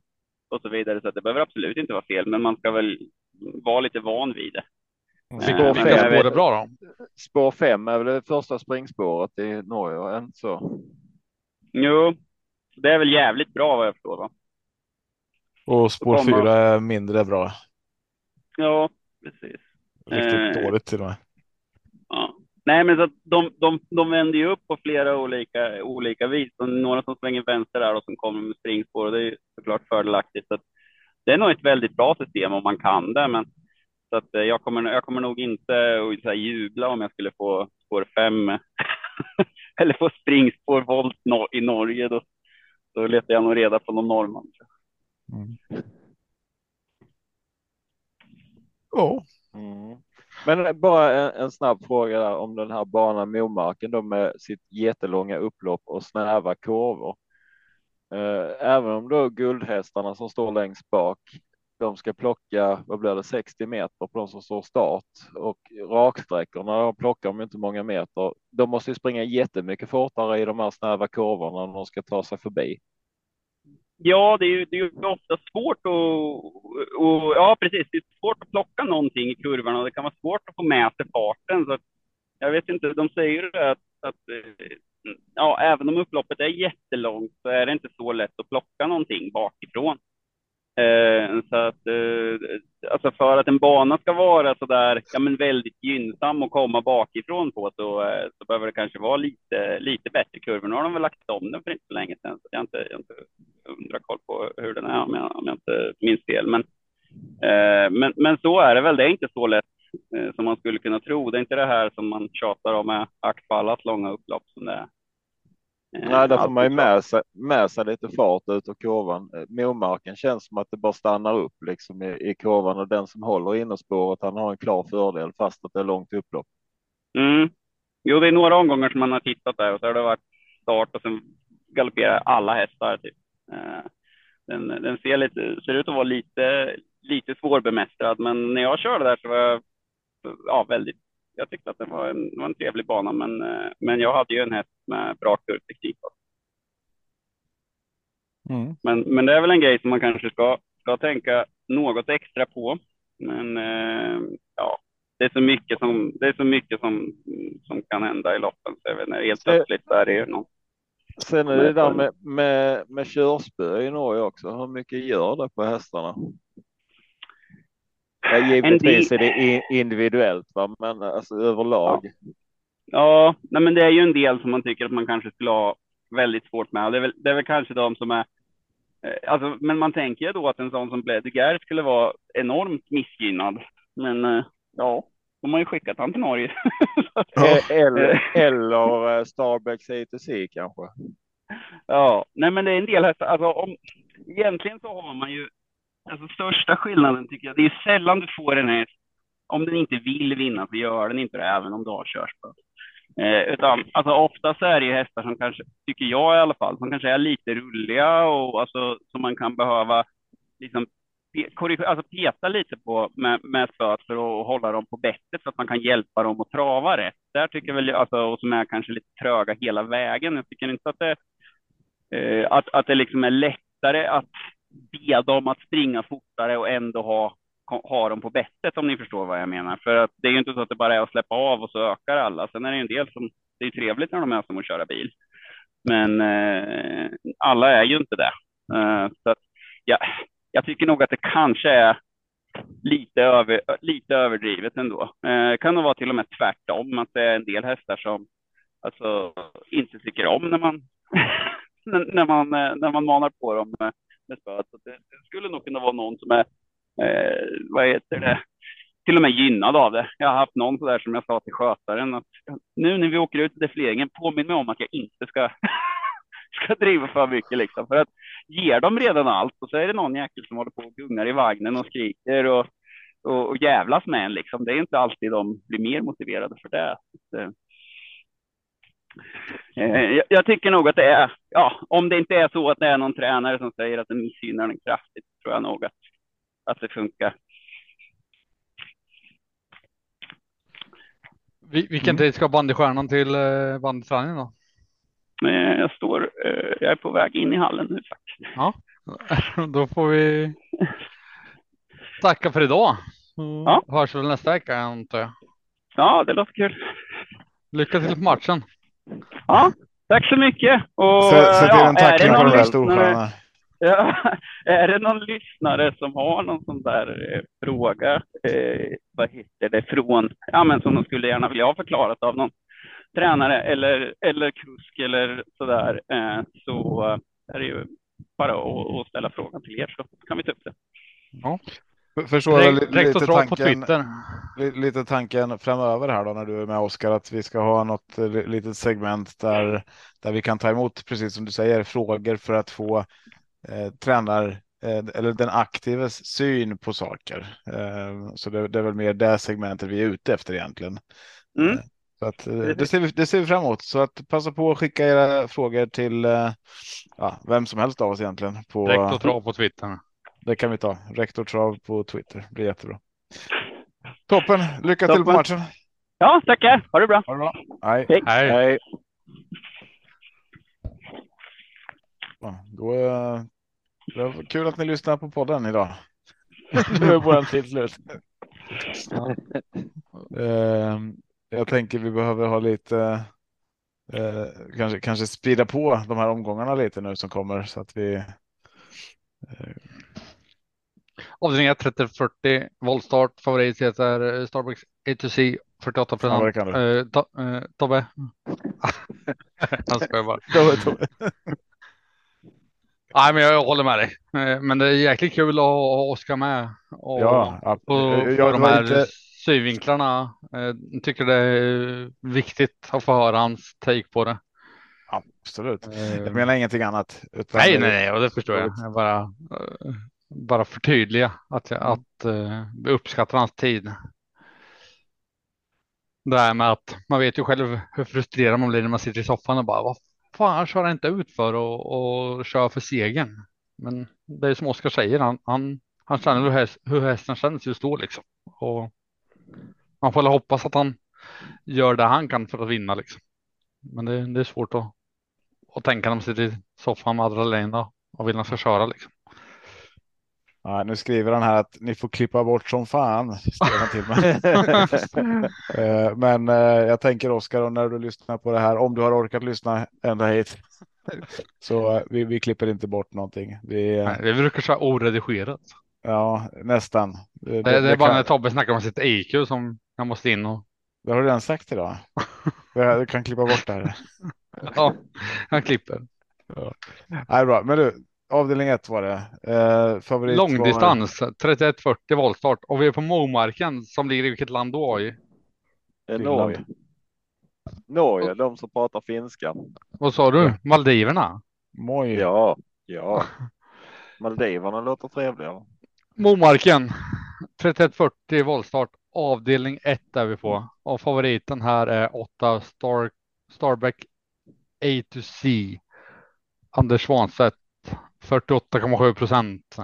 och så vidare. Så det behöver absolut inte vara fel, men man ska väl vara lite van vid det. Spår 5 är bra då? Spår 5 är väl det första springspåret i Norge, inte så? Jo, det är väl jävligt bra vad jag förstår. Va? Och spår fyra är mindre bra. Ja, precis. Riktigt eh... dåligt till och med. Ja. Nej, men så de, de, de vänder ju upp på flera olika, olika vis. Och några som svänger vänster där och som kommer med springspår och det är såklart fördelaktigt. Så det är nog ett väldigt bra system om man kan det, men så att eh, jag kommer, jag kommer nog inte att så här, jubla om jag skulle få spår fem eller få springspår volt i Norge. Då, då letar jag nog reda på någon norrman. Mm. Ja. Mm. Men bara en, en, snabb fråga där om den här banan Momarken då med sitt jättelånga upplopp och snäva kurvor. Eh, även om då guldhästarna som står längst bak, de ska plocka, vad blir det, 60 meter på de som står start och raksträckorna, de plockar de inte många meter. De måste ju springa jättemycket fortare i de här snäva kurvorna när de ska ta sig förbi. Ja, det är ju, det är ofta svårt att, och, ja precis, det är svårt att plocka någonting i kurvan och det kan vara svårt att få med sig farten. Så jag vet inte, de säger ju att, att eh, ja, även om upploppet är jättelångt så är det inte så lätt att plocka någonting bakifrån. Eh, så att, eh, alltså för att en bana ska vara så där, ja men väldigt gynnsam att komma bakifrån på så, eh, så behöver det kanske vara lite, lite bättre kurvor. Nu har de väl lagt om den för inte så länge sedan, så jag har inte, jag har inte undra koll på hur den är om jag, om jag inte minns fel. Men, eh, men, så är det väl. Det är inte så lätt eh, som man skulle kunna tro. Det är inte det här som man tjatar om med Akballas långa upplopp som det är. Eh, Nej, där får man ju med sig, med sig lite fart ut ur kurvan. Eh, Momarken känns som att det bara stannar upp liksom i, i kurvan och den som håller innerspåret, han har en klar fördel fast att det är långt upplopp. Mm. Jo, det är några omgångar som man har tittat där och så har det varit start och sen galopperar alla hästar. Typ. Eh, den, den ser, lite, ser ut att vara lite, lite svårbemästrad, men när jag körde där så var jag ja, väldigt jag tyckte att det var en, var en trevlig bana, men, eh, men jag hade ju en häst med bra kurvteknik. Mm. Men, men det är väl en grej som man kanske ska, ska tänka något extra på. Men eh, ja, det är så mycket som, det är så mycket som, som kan hända i loppen. Så jag vet inte, helt plötsligt är det ju något. Sen är det där med, med, med körspö i Norge också. Hur mycket gör det på hästarna? Ja, givetvis är det individuellt, va? men alltså överlag. Ja, ja nej, men det är ju en del som man tycker att man kanske skulle ha väldigt svårt med. Det är väl, det är väl kanske de som är eh, Alltså, men man tänker ju då att en sån som Bledegaard skulle vara enormt missgynnad. Men eh, ja, de har ju skickat han till Norge. eller, eller Starbucks A2C kanske. Ja, nej men det är en del hästar. Alltså, om, egentligen så har man ju Alltså största skillnaden tycker jag, det är sällan du får en häst, om den inte vill vinna så gör den inte det även om du har körspö. Eh, utan alltså oftast är det ju hästar som kanske, tycker jag i alla fall, som kanske är lite rulliga och alltså som man kan behöva liksom alltså peta lite på med, med spöet för att hålla dem på bettet så att man kan hjälpa dem att trava rätt. Där tycker jag väl, alltså, och som är kanske lite tröga hela vägen. Jag tycker inte att det, eh, att, att det liksom är lättare att be dem att springa fortare och ändå ha, ha dem på bettet om ni förstår vad jag menar. För att det är ju inte så att det bara är att släppa av och så ökar alla. Sen är det ju en del som, det är trevligt när de är som att köra bil. Men eh, alla är ju inte det. Eh, så att, ja, jag tycker nog att det kanske är lite, över, lite överdrivet ändå. Eh, kan nog vara till och med tvärtom, att det är en del hästar som, alltså inte tycker om när man när man eh, när man manar på dem eh, med, spöet. Så det, det, skulle nog kunna vara någon som är eh, vad heter det till och med gynnad av det. Jag har haft någon sådär som jag sa till skötaren att nu när vi åker ut i defileringen, påminn mig om att jag inte ska, ska driva för mycket liksom. För att ger de redan allt och så är det någon jäkel som håller på och gungar i vagnen och skriker och, och, och jävlas med en liksom. Det är inte alltid de blir mer motiverade för det. Eh, Eh, jag tycker nog att det är, ja, om det inte är så att det är någon tränare som säger att det missgynnar den kraftigt, tror jag nog att, att det funkar. Vilken mm. tid ska bandystjärnan till eh, bandyträningen då? Eh, jag står, eh, jag är på väg in i hallen nu faktiskt. Ja, då får vi tacka för idag. Ja. Hörs väl nästa vecka antar jag. Ja, det låter kul. Lycka till på matchen. Ja, tack så mycket. Och, Sätt in en tackling på den där storstjärnan. Ja, är det någon lyssnare som har någon sån där eh, fråga, eh, vad heter det, från, ja men som de skulle gärna vilja ha förklarat av någon tränare eller, eller kusk eller sådär, eh, så är det ju bara att, att ställa frågan till er så kan vi ta upp det. Ja. Förstår jag lite, lite, tanken, lite tanken framöver här då när du är med Oskar att vi ska ha något litet segment där, där vi kan ta emot, precis som du säger, frågor för att få eh, tränar eh, eller den aktives syn på saker. Eh, så det, det, är väl mer det segmentet vi är ute efter egentligen. Mm. Eh, så att, eh, det, ser vi, det ser vi fram emot. Så att passa på att skicka era frågor till eh, ja, vem som helst av oss egentligen. På, Rektor Trav på Twitter. Det kan vi ta. Rektor Trav på Twitter. Det blir jättebra. Toppen. Lycka Toppen. till på matchen. Ja, tackar. Ha det bra. Ha det bra. Hej. Hej. Hej. Då, det var kul att ni lyssnar på podden idag. nu är vår tid slut. uh, jag tänker vi behöver ha lite, uh, kanske, kanske sprida på de här omgångarna lite nu som kommer så att vi. Uh... Avdelning 1 3040 voltstart favorit heter Starbucks A2C 48 procent. Ja, uh, Tobbe. Han skojar bara. Tobbe, Tobbe. Nej, men jag håller med dig. Eh, men det är jäkligt kul att ha Oskar med. Och ja, på, på de här inte... synvinklarna. Jag eh, tycker det är viktigt att få höra hans take på det. Absolut. Jag menar ingenting annat. nej, det... nej, och det förstår jag. jag bara, bara förtydliga att, jag, att vi uppskattar hans tid. Det här med att man vet ju själv hur frustrerad man blir när man sitter i soffan och bara vad fan kör han inte ut för och, och kör för segern. Men det är som Oskar säger, han, han, han känner hur, häst, hur hästen känns just då liksom. Och man får hoppas att han gör det han kan för att vinna liksom. Men det, det är svårt att, att tänka när man sitter i soffan med adrenalin och vill han ska köra liksom. Ja, nu skriver han här att ni får klippa bort som fan. Till mig. Eh, men eh, jag tänker Oskar, när du lyssnar på det här, om du har orkat lyssna ända hit. Så eh, vi, vi klipper inte bort någonting. Vi, Nej, vi brukar köra oredigerat. Ja, nästan. Det, det, det, det är bara kan... när Tobbe snackar om sitt IQ som jag måste in och. Det har du redan sagt idag. Jag kan klippa bort det här. ja, han klipper. Ja. Nej, bra. Men du, avdelning 1 var det. Eh, favorit Långdistans, 3140 voltstart och vi är på Momarken som ligger i vilket land då? I? Norge. Norge, de som pratar finska. Vad sa du? Maldiverna? Moj. Ja, ja. Maldiverna låter trevligare. Momarken 3140 voltstart avdelning 1 är vi på och favoriten här är 8 Star Starback A to C. Anders Svanstedt 48,7 procent.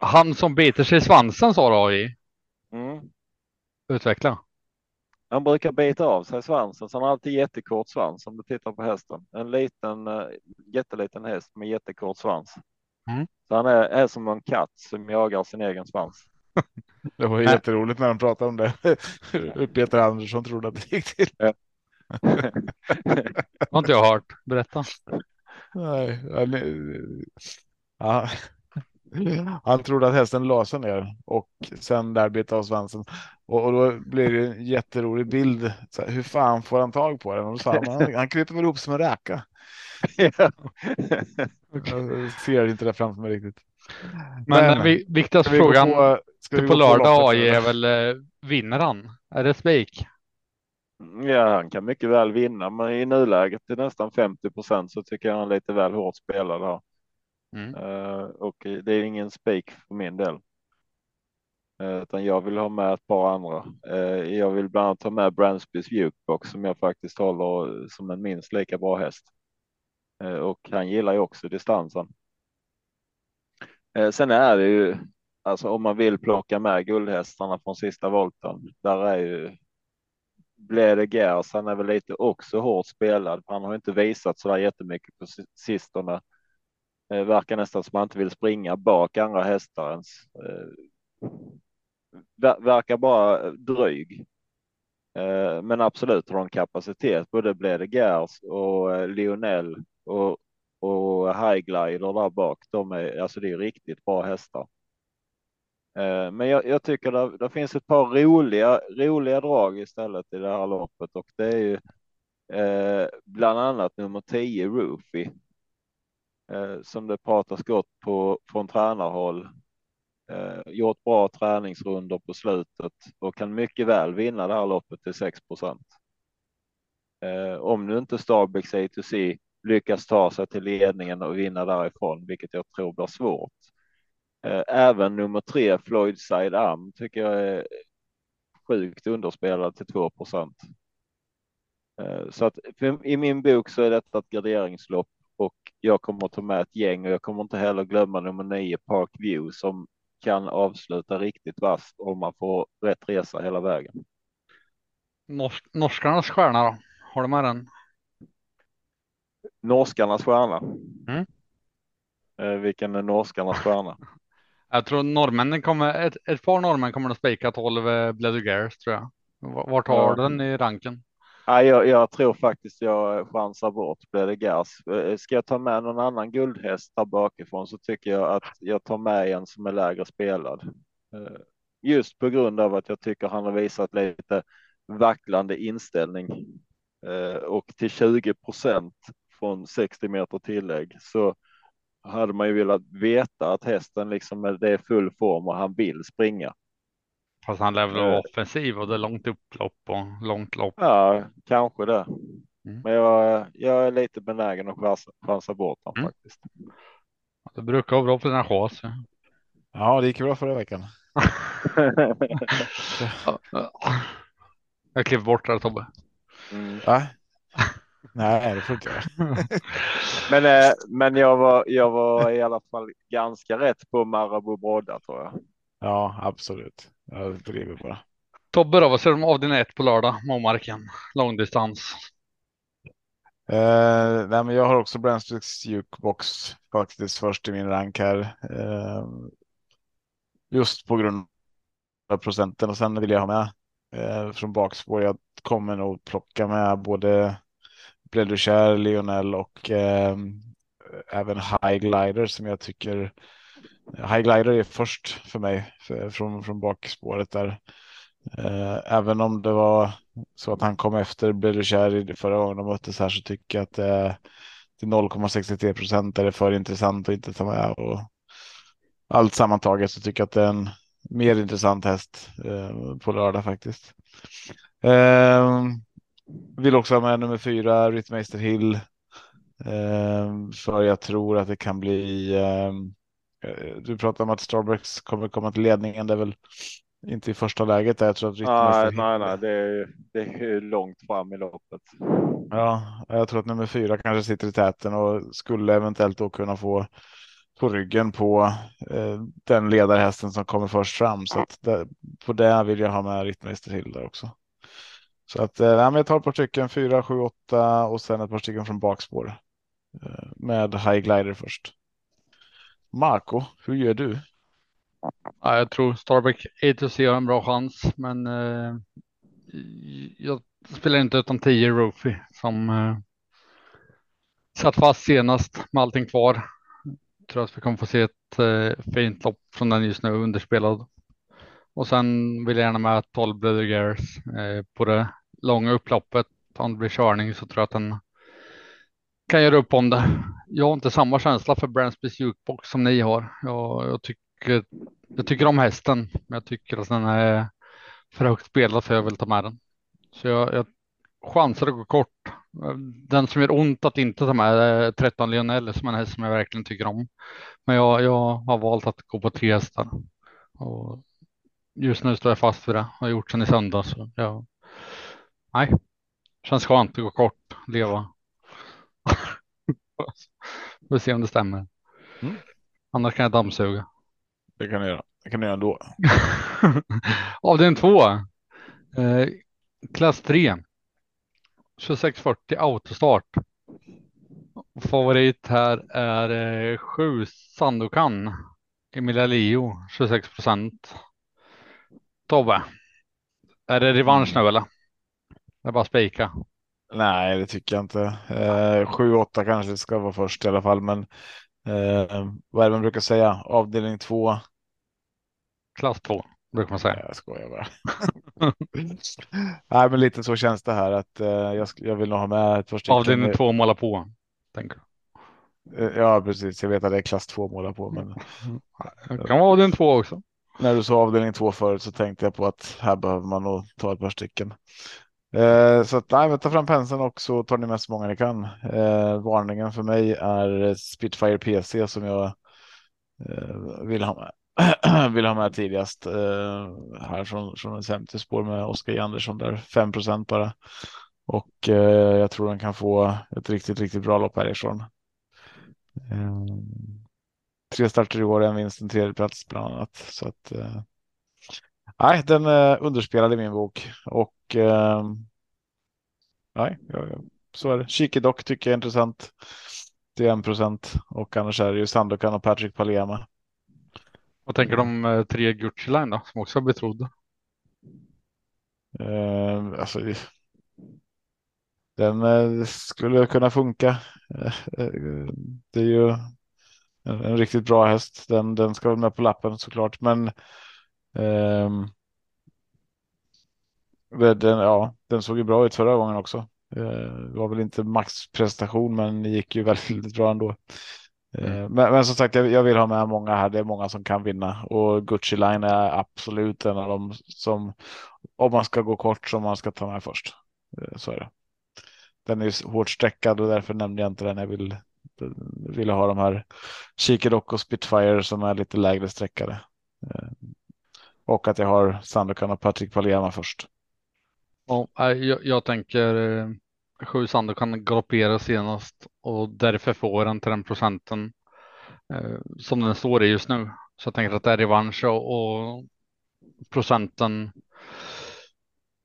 Han som biter sig i svansen sa du AI. Mm. Utveckla. Han brukar bita av sig svansen, så han har alltid jättekort svans om du tittar på hästen. En liten, uh, jätteliten häst med jättekort svans. Mm. Så han är, är som en katt som jagar sin egen svans. Det var jätteroligt när han pratade om det. Peter Andersson trodde att det gick till. Ja. har inte jag hört. Berätta. Nej, ja, Han trodde att hästen la sig ner och sen där bet av svansen. Och, och då blir det en jätterolig bild. Här, hur fan får han tag på den? Och så han, han, han kryper väl ihop som en räka. Ja. Jag ser inte det framför mig riktigt. Men, men viktigaste frågan på, på, lördag AI är väl eh, vinner han? Är det spik? Ja, han kan mycket väl vinna, men i nuläget till nästan 50 procent så tycker jag han är lite väl hårt spelad här. Mm. Uh, och det är ingen spik för min del. Uh, utan jag vill ha med ett par andra. Uh, jag vill bland annat ha med Bransbys Jukebox som jag faktiskt håller som en minst lika bra häst. och han gillar ju också distansen. sen är det ju alltså om man vill plocka med guldhästarna från sista volten. Där är ju Blede Gers, han är väl lite också hårt spelad. Han har inte visat så där jättemycket på sistone. Eh, verkar nästan som han inte vill springa bak andra hästar ens. Eh, verkar bara dryg. Eh, men absolut har de kapacitet, både Blede Gers och eh, Lionel och, och Highglider där bak. De är, alltså det är riktigt bra hästar. Eh, men jag, jag tycker det, det, finns ett par roliga, roliga drag istället i det här loppet och det är ju eh, bland annat nummer 10 Roofy. Eh, som det pratas gott på från tränarhåll. Eh, gjort bra träningsrundor på slutet och kan mycket väl vinna det här loppet till 6 procent. Eh, om nu inte Starbex A2C lyckas ta sig till ledningen och vinna därifrån, vilket jag tror blir svårt, även nummer tre, Floyd Side Arm, tycker jag är sjukt underspelad till 2 procent. Eh, så att i min bok så är detta ett garderingslopp och jag kommer att ta med ett gäng och jag kommer inte heller glömma nummer nio Park View som kan avsluta riktigt vasst om man får rätt resa hela vägen. Norsk, norskarnas stjärna då? Har du med den? Norskarnas stjärna. Mm. Eh, vilken är norskarnas stjärna? Jag tror norrmännen kommer, ett, ett par norrmän kommer att spika 12 eh, Bledugares tror jag. Vart har ja. den i ranken? Ja, jag, jag, tror faktiskt jag chansar bort Bledugares. Eh, ska jag ta med någon annan guldhäst här bakifrån så tycker jag att jag tar med en som är lägre spelad. Eh, just på grund av att jag tycker han har visat lite vacklande inställning och till 20 procent från 60 meter tillägg så hade man ju velat veta att hästen liksom är det är full form och han vill springa. Fast han lär väl vara offensiv och det är långt upplopp och långt lopp. Ja, kanske det. Mm. Men jag, jag är lite benägen att chansa, chansa bort honom mm. faktiskt. Det brukar vara bra för dina chans. Ja, det gick bra förra veckan. jag kliver bort där Tobbe. Mm. Ja. Nej, det funkar. men, eh, men jag var, jag var i alla fall ganska rätt på Marabou Brodda tror jag. Ja, absolut. Jag driver bara. Tobbe då, vad säger du om avdelning 1 på lördag, Måmarken, långdistans? Eh, nej, men jag har också Brandstreets jukebox faktiskt först i min rank här. Eh, just på grund av procenten och sen vill jag ha med eh, från bakspår. Jag kommer nog plocka med både Bleduchère, Lionel och eh, även High Glider som jag tycker High Glider är först för mig för, från, från bakspåret där. Eh, även om det var så att han kom efter Bleduchère förra gången de möttes här så tycker jag att eh, till 0,63 procent är det för intressant att inte ta med och allt sammantaget så tycker jag att det är en mer intressant häst eh, på lördag faktiskt. Eh, vill också ha med nummer fyra, Ryttmeister Hill. Eh, för jag tror att det kan bli. Ehm, eh, du pratar om att Starbucks kommer komma till ledningen. Det är väl inte i första läget. Där. Jag tror att nej, nej, nej, det är, det är långt fram i loppet. Ja, jag tror att nummer fyra kanske sitter i täten och skulle eventuellt då kunna få på ryggen på eh, den ledarhästen som kommer först fram. Så att det, på det vill jag ha med Rittmeister Hill där också. Så att eh, jag tar ett par stycken, fyra, sju, åtta och sen ett par stycken från bakspår eh, med high glider först. Marco, hur gör du? Ja, jag tror Starbuck A2C har en bra chans, men eh, jag spelar inte utan 10 Rofi som eh, satt fast senast med allting kvar. tror att vi kommer få se ett eh, fint lopp från den just nu underspelad. Och sen vill jag gärna med 12 Brother Gears eh, på det långa upploppet. Om det blir körning så tror jag att den kan göra upp om det. Jag har inte samma känsla för Bransbys jukebox som ni har. Jag, jag, tycker, jag tycker om hästen, men jag tycker att den är för högt spelad för jag vill ta med den. Så jag, jag chansar att gå kort. Den som gör ont att inte ta med är 13 Lionel som är en häst som jag verkligen tycker om. Men jag, jag har valt att gå på tre hästar. Och just nu står jag fast vid det. Har gjort sen i söndags. Jag, nej, känns skönt att gå kort, leva. Får se om det stämmer. Mm. Annars kan jag dammsuga. Det kan du göra. Det kan du göra ändå. Avdelning två. Eh, klass 3. 2640 autostart. Favorit här är eh, 7 Sandokan. Emilia Leo 26 procent. Tobbe. Är det revansch nu eller? Det är bara spika. Nej, det tycker jag inte. Eh, 7-8 kanske ska vara först i alla fall, men eh, vad är det man brukar säga? Avdelning 2. Klass 2 brukar man säga. Jag skojar bara. Nej, men lite så känns det här att eh, jag, jag vill nog ha med ett första. Avdelning 2 måla på. Tänker. Eh, ja, precis. Jag vet att det är klass 2 måla på, men. Det kan vara avdelning 2 också. När du sa avdelning två förut så tänkte jag på att här behöver man nog ta ett par stycken. Eh, så att, nej, ta fram penseln och så tar ni med så många ni kan. Eh, varningen för mig är Spitfire PC som jag eh, vill ha med. vill ha med tidigast eh, här från, från ett 50 spår med Oskar Andersson där 5% bara. Och eh, jag tror den kan få ett riktigt, riktigt bra lopp härifrån. Eh, Eh, tre starter i år, en vinst, en tredje plats bland annat. Så att eh, nej, den är underspelad i min bok och eh, nej, så är det. Kiki dock tycker jag är intressant. Det är en procent och annars är det ju Sandokan och Patrick Palema. Vad tänker du om eh, tre Gucci Line då, som också är betrodda? Uh, alltså, den uh, skulle kunna funka. Det är ju en, en, riktigt bra häst. Den, den ska vara med på lappen såklart, men ehm, den, ja, den såg ju bra ut förra gången också. Det var väl inte maxprestation, men det gick ju väldigt bra ändå. Mm. Men, men, som sagt, jag, jag, vill ha med många här. Det är många som kan vinna och Gucci Line är absolut en av dem som om man ska gå kort som man ska ta med först. Eh, så är det. Den är hårt streckad och därför nämnde jag inte den. Jag vill, ville ha de här Chicadock och Spitfire som är lite lägre streckade. Eh, och att jag har Sandokan och Patrik Palema först. Ja, jag, jag tänker eh, Sju Sandokan galopperar senast och därför får den till den procenten eh, som den står i just nu. Så jag tänker att det är revansch och, och procenten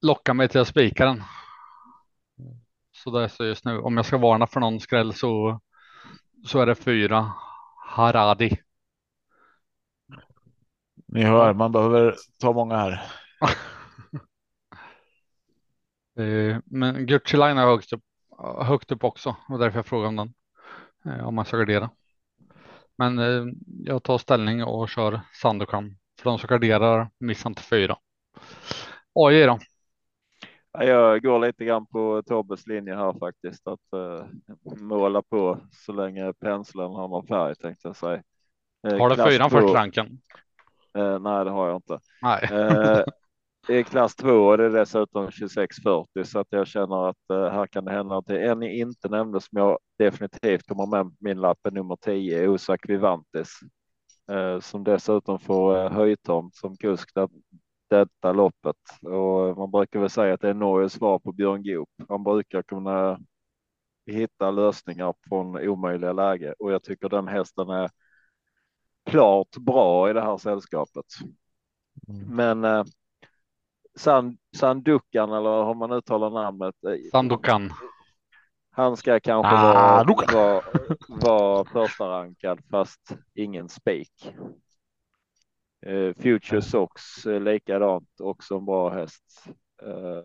lockar mig till att spika den. Så det är så just nu. Om jag ska varna för någon skräll så, så är det fyra Haradi. Ni hör, man behöver ta många här. Eh, men Gucci Line är högst upp, högt upp också och därför jag frågar om den. Eh, om man ska gardera. Men eh, jag tar ställning och kör Sandokan. För de som garderar missar inte fyra. AJ då? Jag går lite grann på Tobbes linje här faktiskt. Att uh, måla på så länge penseln har någon färg tänkte jag säga. Uh, har du fyran först ranken? Uh, nej, det har jag inte. Nej. Det är klass 2 och det är dessutom 2640 så att jag känner att uh, här kan det hända att det en ni inte nämnde som jag definitivt kommer med min lapp är nummer 10 Osak Vivantes uh, som dessutom får uh, höjdtomt som kusk det, detta loppet och man brukar väl säga att det är Norges svar på Björn Goop. Han brukar kunna hitta lösningar från omöjliga läge och jag tycker den hästen är klart bra i det här sällskapet. Mm. Men Sand, Sandukan eller hur man uttalar namnet. Sandukan. Han ska kanske ah, vara, vara, vara första rankad fast ingen spik. Uh, Future Sox uh, likadant också en bra häst. Uh,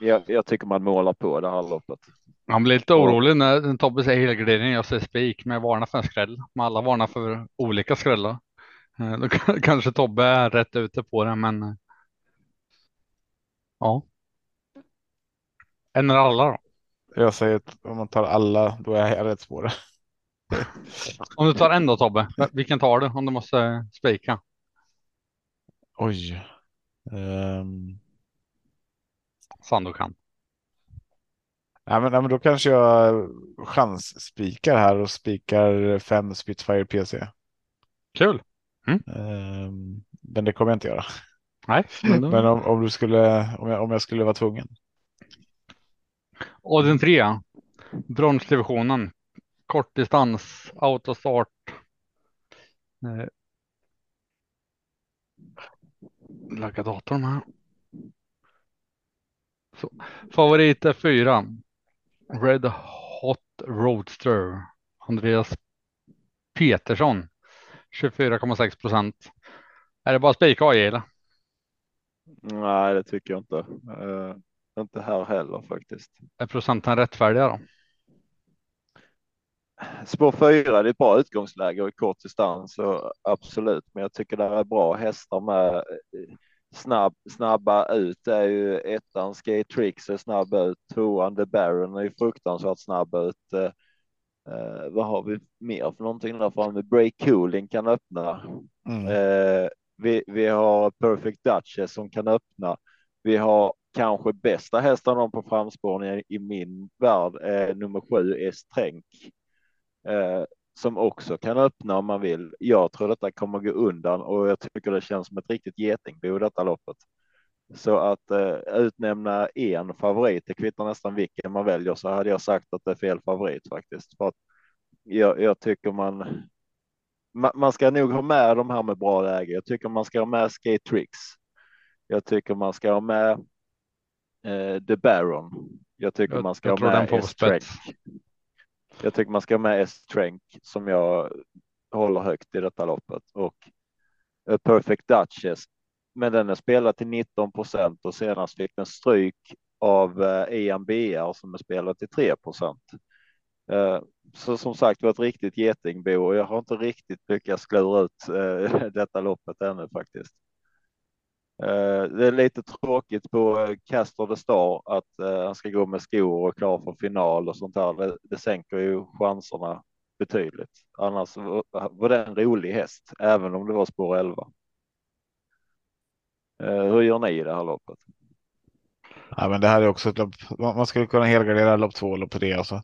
jag, jag tycker man målar på det här loppet. Han blir lite orolig när Tobbe säger helgardering. Jag säger spik, men jag varnar för en skräll. Men alla varnar för olika skrällar. Eh, då kanske Tobbe är rätt ute på det, men. Eh, ja. En eller alla då? Jag säger att om man tar alla, då är jag rätt spår. om du tar en då Tobbe, vilken tar du om du måste spika? Oj. Um... Sandokan. Ja, men, ja, men då kanske jag chansspikar här och spikar fem Spitfire PC. Kul. Mm. Um, men det kommer jag inte göra. Nej, men, då... men om, om, du skulle, om jag, om jag skulle vara tvungen. Och den trea. Bronsdivisionen. Kortdistans, autostart. Eh. Lagga datorn här. Så. Favorit är fyra. Red Hot Roadster. Andreas Petersson. 24,6 procent. Är det bara spika AI eller? Nej, det tycker jag inte. Uh, inte här heller faktiskt. Är procenten rättfärdiga då? Spår fyra, det är ett bra utgångsläge i kort distans och absolut, men jag tycker det är bra hästar med snabb, snabba ut. Det är ju ettan Skate Tricks är snabb ut, tvåan The Baron är ju fruktansvärt snabb ut. Eh, eh, vad har vi mer för någonting där framme? Break Cooling kan öppna. Mm. Eh, vi, vi har Perfect Duchess som kan öppna. Vi har kanske bästa hästarna på framspårningen i min värld, eh, nummer sju S Tränk. Eh, som också kan öppna om man vill. Jag tror detta kommer gå undan och jag tycker det känns som ett riktigt getingbo detta loppet. Så att eh, utnämna en favorit, det kvittar nästan vilken man väljer, så hade jag sagt att det är fel favorit faktiskt. För att jag, jag tycker man, man, man ska nog ha med de här med bra läge. Jag tycker man ska ha med Skate Tricks. Jag tycker man ska ha med eh, The Baron. Jag tycker jag, man ska ha med S-Trek. Jag tycker man ska ha med S-Trank som jag håller högt i detta loppet och A Perfect Duchess. Men den är spelad till 19 procent och senast fick den stryk av eh, EMBR som är spelad till 3 procent. Eh, så som sagt var ett riktigt getingbo och jag har inte riktigt lyckats klura ut eh, detta loppet ännu faktiskt. Eh, det är lite tråkigt på eh, Castor de Star att eh, han ska gå med skor och klar för final och sånt där. Det, det sänker ju chanserna betydligt. Annars var det en rolig häst, även om det var spår 11. Hur gör ni i det här loppet? Ja, men det här är också ett lopp. Man skulle kunna helgardera lopp två och lopp tre. Alltså.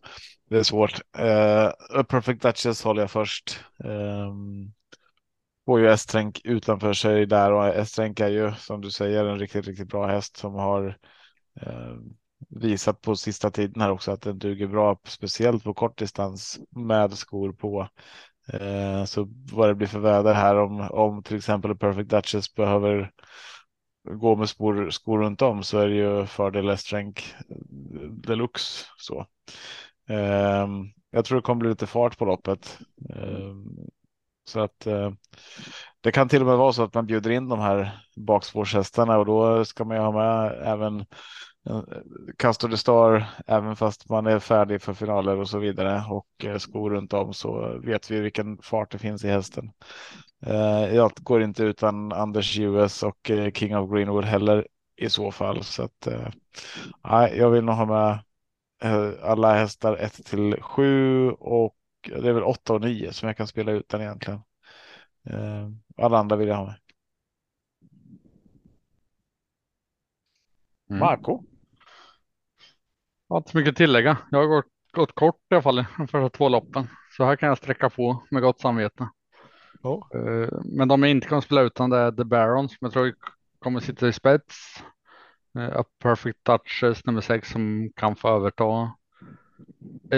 Det är svårt. Uh, Perfect Duchess håller jag först. Um, får ju Estränk utanför sig där och Estränk är ju som du säger en riktigt, riktigt bra häst som har eh, visat på sista tiden här också att den duger bra, speciellt på kortdistans med skor på. Eh, så vad det blir för väder här om, om till exempel Perfect Duchess behöver gå med spor, skor runt om så är det ju fördel Estränk eh, deluxe så. Eh, jag tror det kommer bli lite fart på loppet. Eh, så att eh, det kan till och med vara så att man bjuder in de här bakspårshästarna och då ska man ju ha med även eh, Castor de Star, även fast man är färdig för finaler och så vidare och eh, skor runt om så vet vi vilken fart det finns i hästen. Eh, jag går inte utan Anders US och eh, King of Greenwood heller i så fall så att eh, jag vill nog ha med eh, alla hästar 1 till 7 och det är väl 8 och 9 som jag kan spela utan egentligen. Eh, alla andra vill jag ha med. Mm. Marco? Jag har inte så mycket att tillägga. Jag har gått, gått kort i alla fall för två loppen. Så här kan jag sträcka på med gott samvete. Oh. Men de jag inte kommer spela utan det är The Barons som jag tror kommer sitta i spets. Eh, A Perfect Touches nummer sex som kan få överta.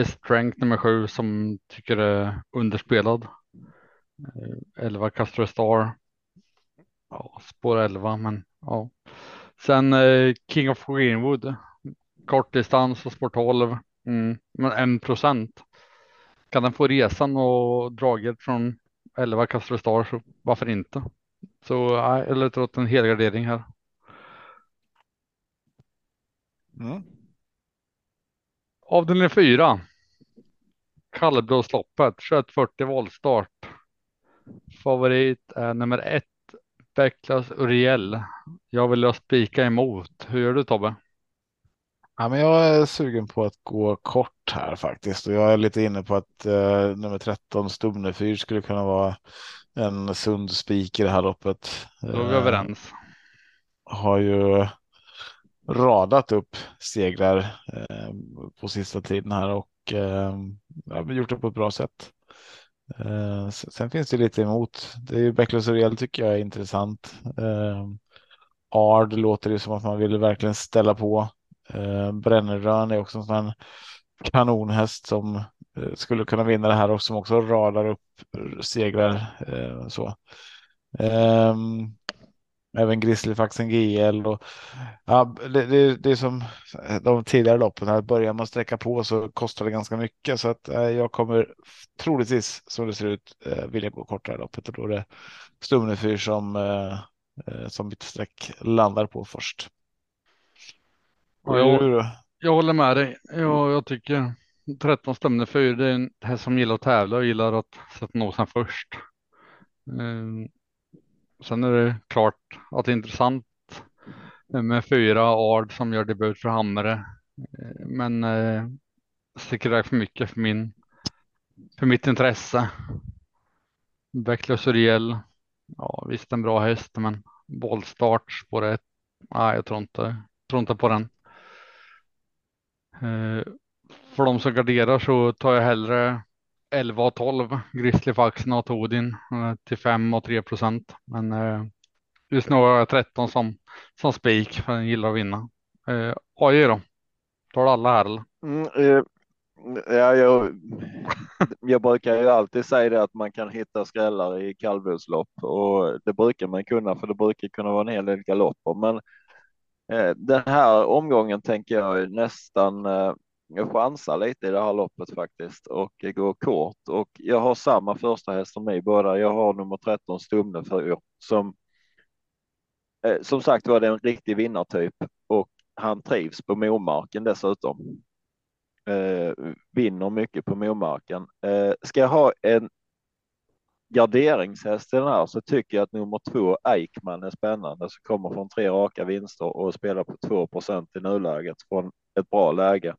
Strength nummer sju som tycker är underspelad. Eh, 11 Castro Star. Ja, spår 11, men ja. Sen eh, King of Greenwood. Kortdistans och spår 12. Mm, men 1 procent. Kan den få resan och draget från 11 Castro Star så varför inte? Så nej, jag lutar en helgardering här. Mm. Avdelning fyra. Kallblåsloppet 2140 voltstart. Favorit är nummer ett. Becklas Uriel. Jag vill spika emot. Hur gör du Tobbe? Ja, men jag är sugen på att gå kort här faktiskt och jag är lite inne på att eh, nummer 13 Stumnefyr skulle kunna vara en sund spik i det här loppet. Då är vi överens. Eh, har ju radat upp segrar eh, på sista tiden här och eh, gjort det på ett bra sätt. Eh, sen finns det lite emot. Det är ju Bäcklös Real tycker jag är intressant. Eh, Ard låter det som att man vill verkligen ställa på. Eh, Brännerön är också en sån kanonhäst som eh, skulle kunna vinna det här och som också radar upp segrar. Eh, så. Um, även Grizzlyfaxen GL och ja, det, det, det är som de tidigare loppen. Här börjar man sträcka på så kostar det ganska mycket så att eh, jag kommer troligtvis som det ser ut eh, vilja gå kortare loppet och då är det Stumnefyr som eh, eh som mitt streck landar på först. Och jag, jag håller med dig. Jag, jag tycker 13 Stumnefyr det är en häst som gillar att tävla och gillar att sätta nosen först. Mm Sen är det klart att det är intressant med fyra Ard som gör debut för Hamre. Men eh, sticker iväg för mycket för min för mitt intresse. Bäcklös Uriel. Ja, visst en bra häst, men bollstart spår ett. Nej, jag tror inte, tror inte på den. Eh, för de som garderar så tar jag hellre 11 och 12 Grizzly Faxen och Todin eh, till 5 och 3 procent. Men eh, just nu har jag 13 som, som spik för den gillar att vinna. Eh, AJ då? Tar du alla här eller? Mm, eh, ja, jag, jag brukar ju alltid säga det att man kan hitta skrällar i kallblodslopp och det brukar man kunna för det brukar kunna vara en hel del galopper. Men eh, den här omgången tänker jag nästan eh, jag chansar lite i det här loppet faktiskt och går kort och jag har samma första häst som ni båda. Jag har nummer 13 Stumne för som eh, som sagt var det en riktig vinnartyp och han trivs på Momarken dessutom. Eh, vinner mycket på Momarken. Eh, ska jag ha en garderingshäst i den här så tycker jag att nummer två Eikman är spännande som kommer från tre raka vinster och spelar på 2% i nuläget från ett bra läge.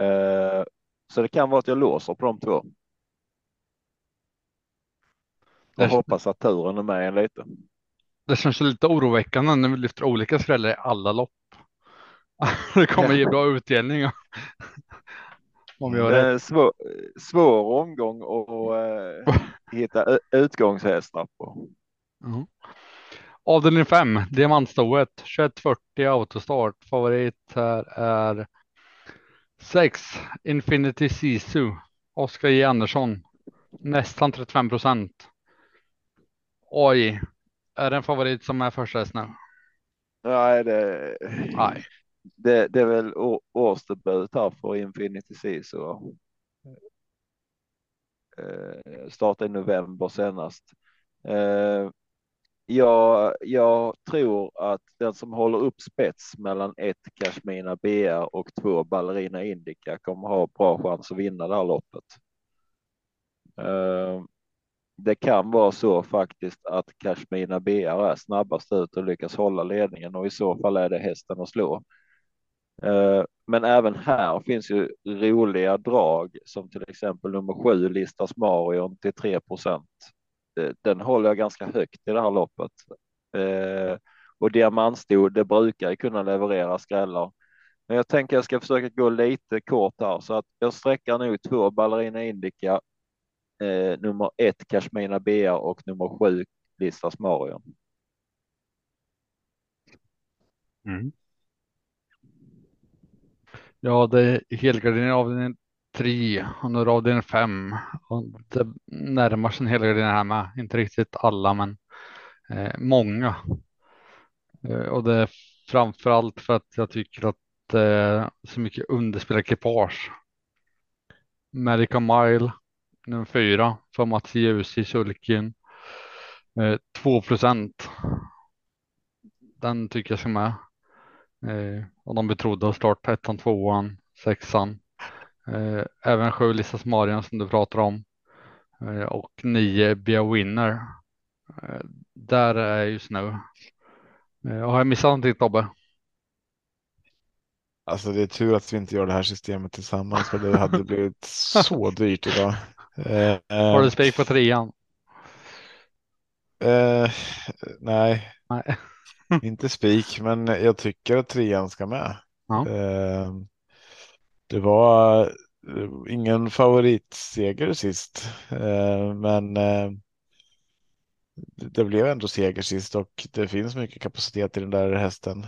Eh, så det kan vara att jag låser på de två. Jag hoppas att turen är med en lite. Det känns lite oroväckande när vi lyfter olika skrällar i alla lopp. Det kommer ge bra utdelning. Om jag det är svår, svår omgång att uh, hitta utgångshästar på. Mm. Avdelning 5, diamantstoet, 2140 autostart. Favorit här är 6. Infinity Sisu. Oskar J Andersson. Nästan 35 procent. Oj. Är det en favorit som är första häst nu? Nej, det, Nej. Det, det är väl årsdebut här för Infinity Sisu. Eh, startade i november senast. Eh, jag, jag tror att den som håller upp spets mellan ett Kashmina BR och två Ballerina Indica kommer ha bra chans att vinna det här loppet. Uh, det kan vara så faktiskt att Kashmina BR är snabbast ut och lyckas hålla ledningen och i så fall är det hästen att slå. Eh, men även här finns ju roliga drag som till exempel nummer sju listas Marion till 3 procent. Eh, den håller jag ganska högt i det här loppet. Eh, och diamantsto, det brukar kunna leverera skrällar. Men jag tänker jag ska försöka gå lite kort här så att jag sträcker nu två ballerina indica, eh, nummer ett Kashmina Bea och nummer sju Listas Marion. Mm. Ja, det är helgardineringen tre och nu är avdelning fem Och det närmar sig en hel del här med. Inte riktigt alla, men eh, många. Eh, och det är framför allt för att jag tycker att det eh, så mycket underspelad ekipage. American Mile, nummer fyra för Mats Jussi Sulkin. Eh, 2 procent. Den tycker jag ska med. Eh, och de betrodde att starta ettan, tvåan, sexan. Eh, även sju Lissas Marian som du pratar om. Eh, och nio Bia Winner. Eh, där är just nu. Har jag missat någonting Tobbe? Alltså det är tur att vi inte gör det här systemet tillsammans för det hade blivit så dyrt idag. Har du spik på trean? Eh, nej. nej. inte spik, men jag tycker att trean ska med. Ja. Eh, det var eh, ingen favoritseger sist, eh, men eh, det blev ändå seger sist och det finns mycket kapacitet i den där hästen.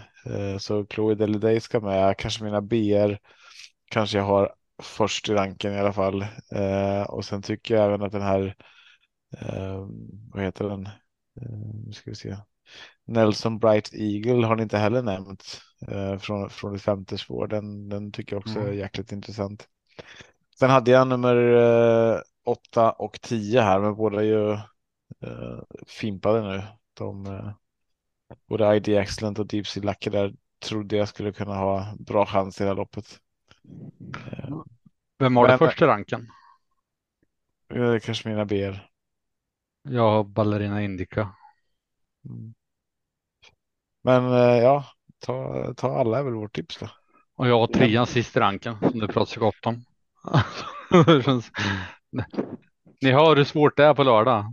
Så Chloe Deliday ska med, kanske mina BR kanske jag har först i ranken i alla fall. Och sen tycker jag även att den här, vad heter den? Nu ska vi se. Nelson Bright Eagle har ni inte heller nämnt från, från ett femte spår. Den, den tycker jag också mm. är jäkligt intressant. Sen hade jag nummer åtta och tio här, men båda är ju uh, fimpade nu. De, uh, både ID Excellent och Deep Sea Lucky där trodde jag skulle kunna ha bra chans i det här loppet. Uh, Vem har det första ranken? Uh, kanske mina BR. Jag har Ballerina Indica. Mm. Men ja, ta, ta alla är väl vårt tips då. Och jag har trean ja. sist i ranken som du pratar så gott om. mm. Ni hör hur svårt det är på lördag.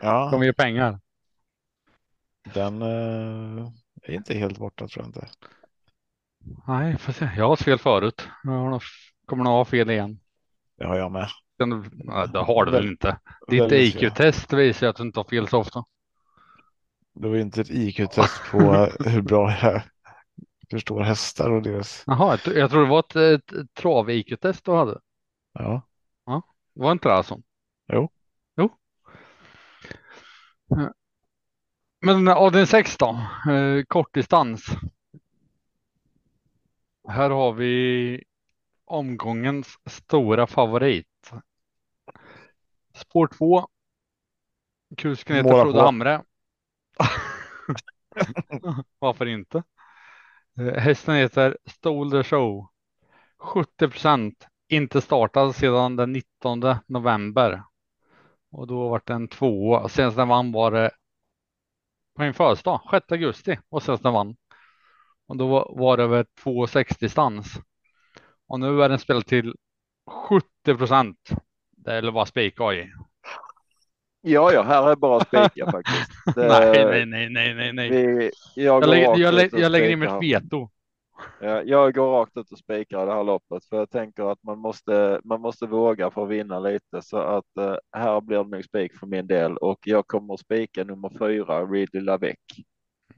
Ja. Kommer ge pengar. Den uh, är inte helt borta tror jag inte. Nej, får se. Jag har haft fel förut. Jag kommer nog ha fel igen. Det har jag med. Den, det har du väl inte? Ditt IQ-test visar att du inte har fel så ofta. Det var inte ett IQ-test på hur bra jag förstår hästar och deras. Jaha, jag tror det var ett, ett, trav-IQ-test du hade. Ja. Ja, var inte det alltså? Jo. Jo. Men avdelning 6 då, eh, kortdistans. Här har vi omgångens stora favorit. Spår 2. Kusken heter Frode Hamre. Varför inte? Eh, hästen heter Stolder Show. 70 procent inte startad sedan den 19 november. Och då var det en tvåa. Senast den vann var det på min födelsedag, 6 augusti och senast den vann. Och då var det över 2,60 distans. Och nu är den spelad till 70 procent. Det är bara spika i. Ja, ja, här är bara spika faktiskt. Det, nej, nej, nej, nej, nej. Vi, jag, jag, lägger, jag, jag lägger in mitt veto. Jag går rakt ut och spikar det här loppet för jag tänker att man måste, man måste våga för att vinna lite så att uh, här blir det nog spik för min del och jag kommer att spika nummer fyra, Ridley Lavec i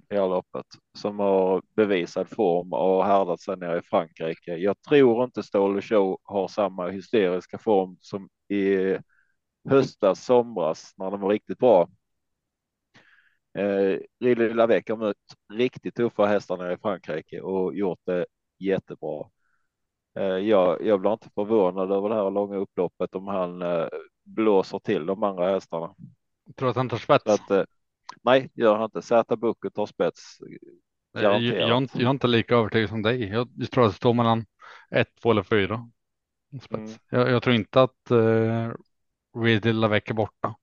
det här loppet som har bevisad form och härdat sig nere i Frankrike. Jag tror inte Ståle Show har samma hysteriska form som i höstas, somras när den var riktigt bra. Eh, Ridley Lavec har mött riktigt tuffa hästar nere i Frankrike och gjort det jättebra. Eh, jag, jag blir inte förvånad över det här långa upploppet om han eh, blåser till de andra hästarna. Tror att han tar spets? Att, eh, nej, gör han inte. Zäta Bucket tar spets. Eh, jag, jag, jag, är inte lika övertygad som dig. Jag, jag tror att det står mellan ett, två eller fyra. Mm. Jag, jag, tror inte att uh, Ridley Lavec är borta.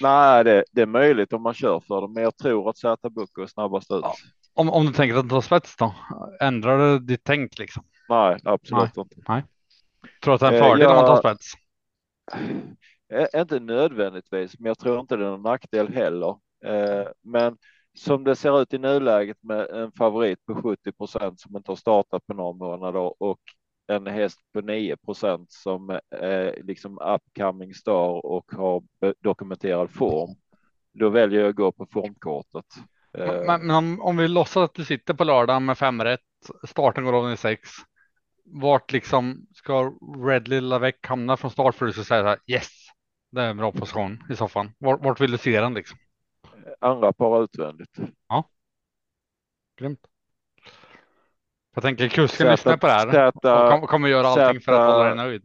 Nej, det, det, är möjligt om man kör för dem, men jag tror att Zäta Bucco är snabbast ut. Ja. Om, om du tänker att ta spets då? Ändrar det ditt tänk liksom? Nej, absolut Nej. inte. Nej. Tror att det är en fördel eh, jag, om man tar spets? Eh, inte nödvändigtvis, men jag tror inte det är någon nackdel heller. Eh, men som det ser ut i nuläget med en favorit på 70 procent som inte har startat på några månader och en häst på 9% som är liksom upcoming star och har dokumenterad form. Då väljer jag att gå på formkortet. Men, men om, om, vi låtsas att du sitter på lördag med fem rätt, starten går av i sex. Vart liksom ska Red Lilla Veck hamna från start för att du ska säga här, yes, det är en bra position i soffan. Vart, vart vill du se den liksom? Andra par utvändigt. Ja. Grymt. Jag tänker kusken lyssnar på det här Zäta, och kommer göra allting Zäta, för att hålla dig nöjd.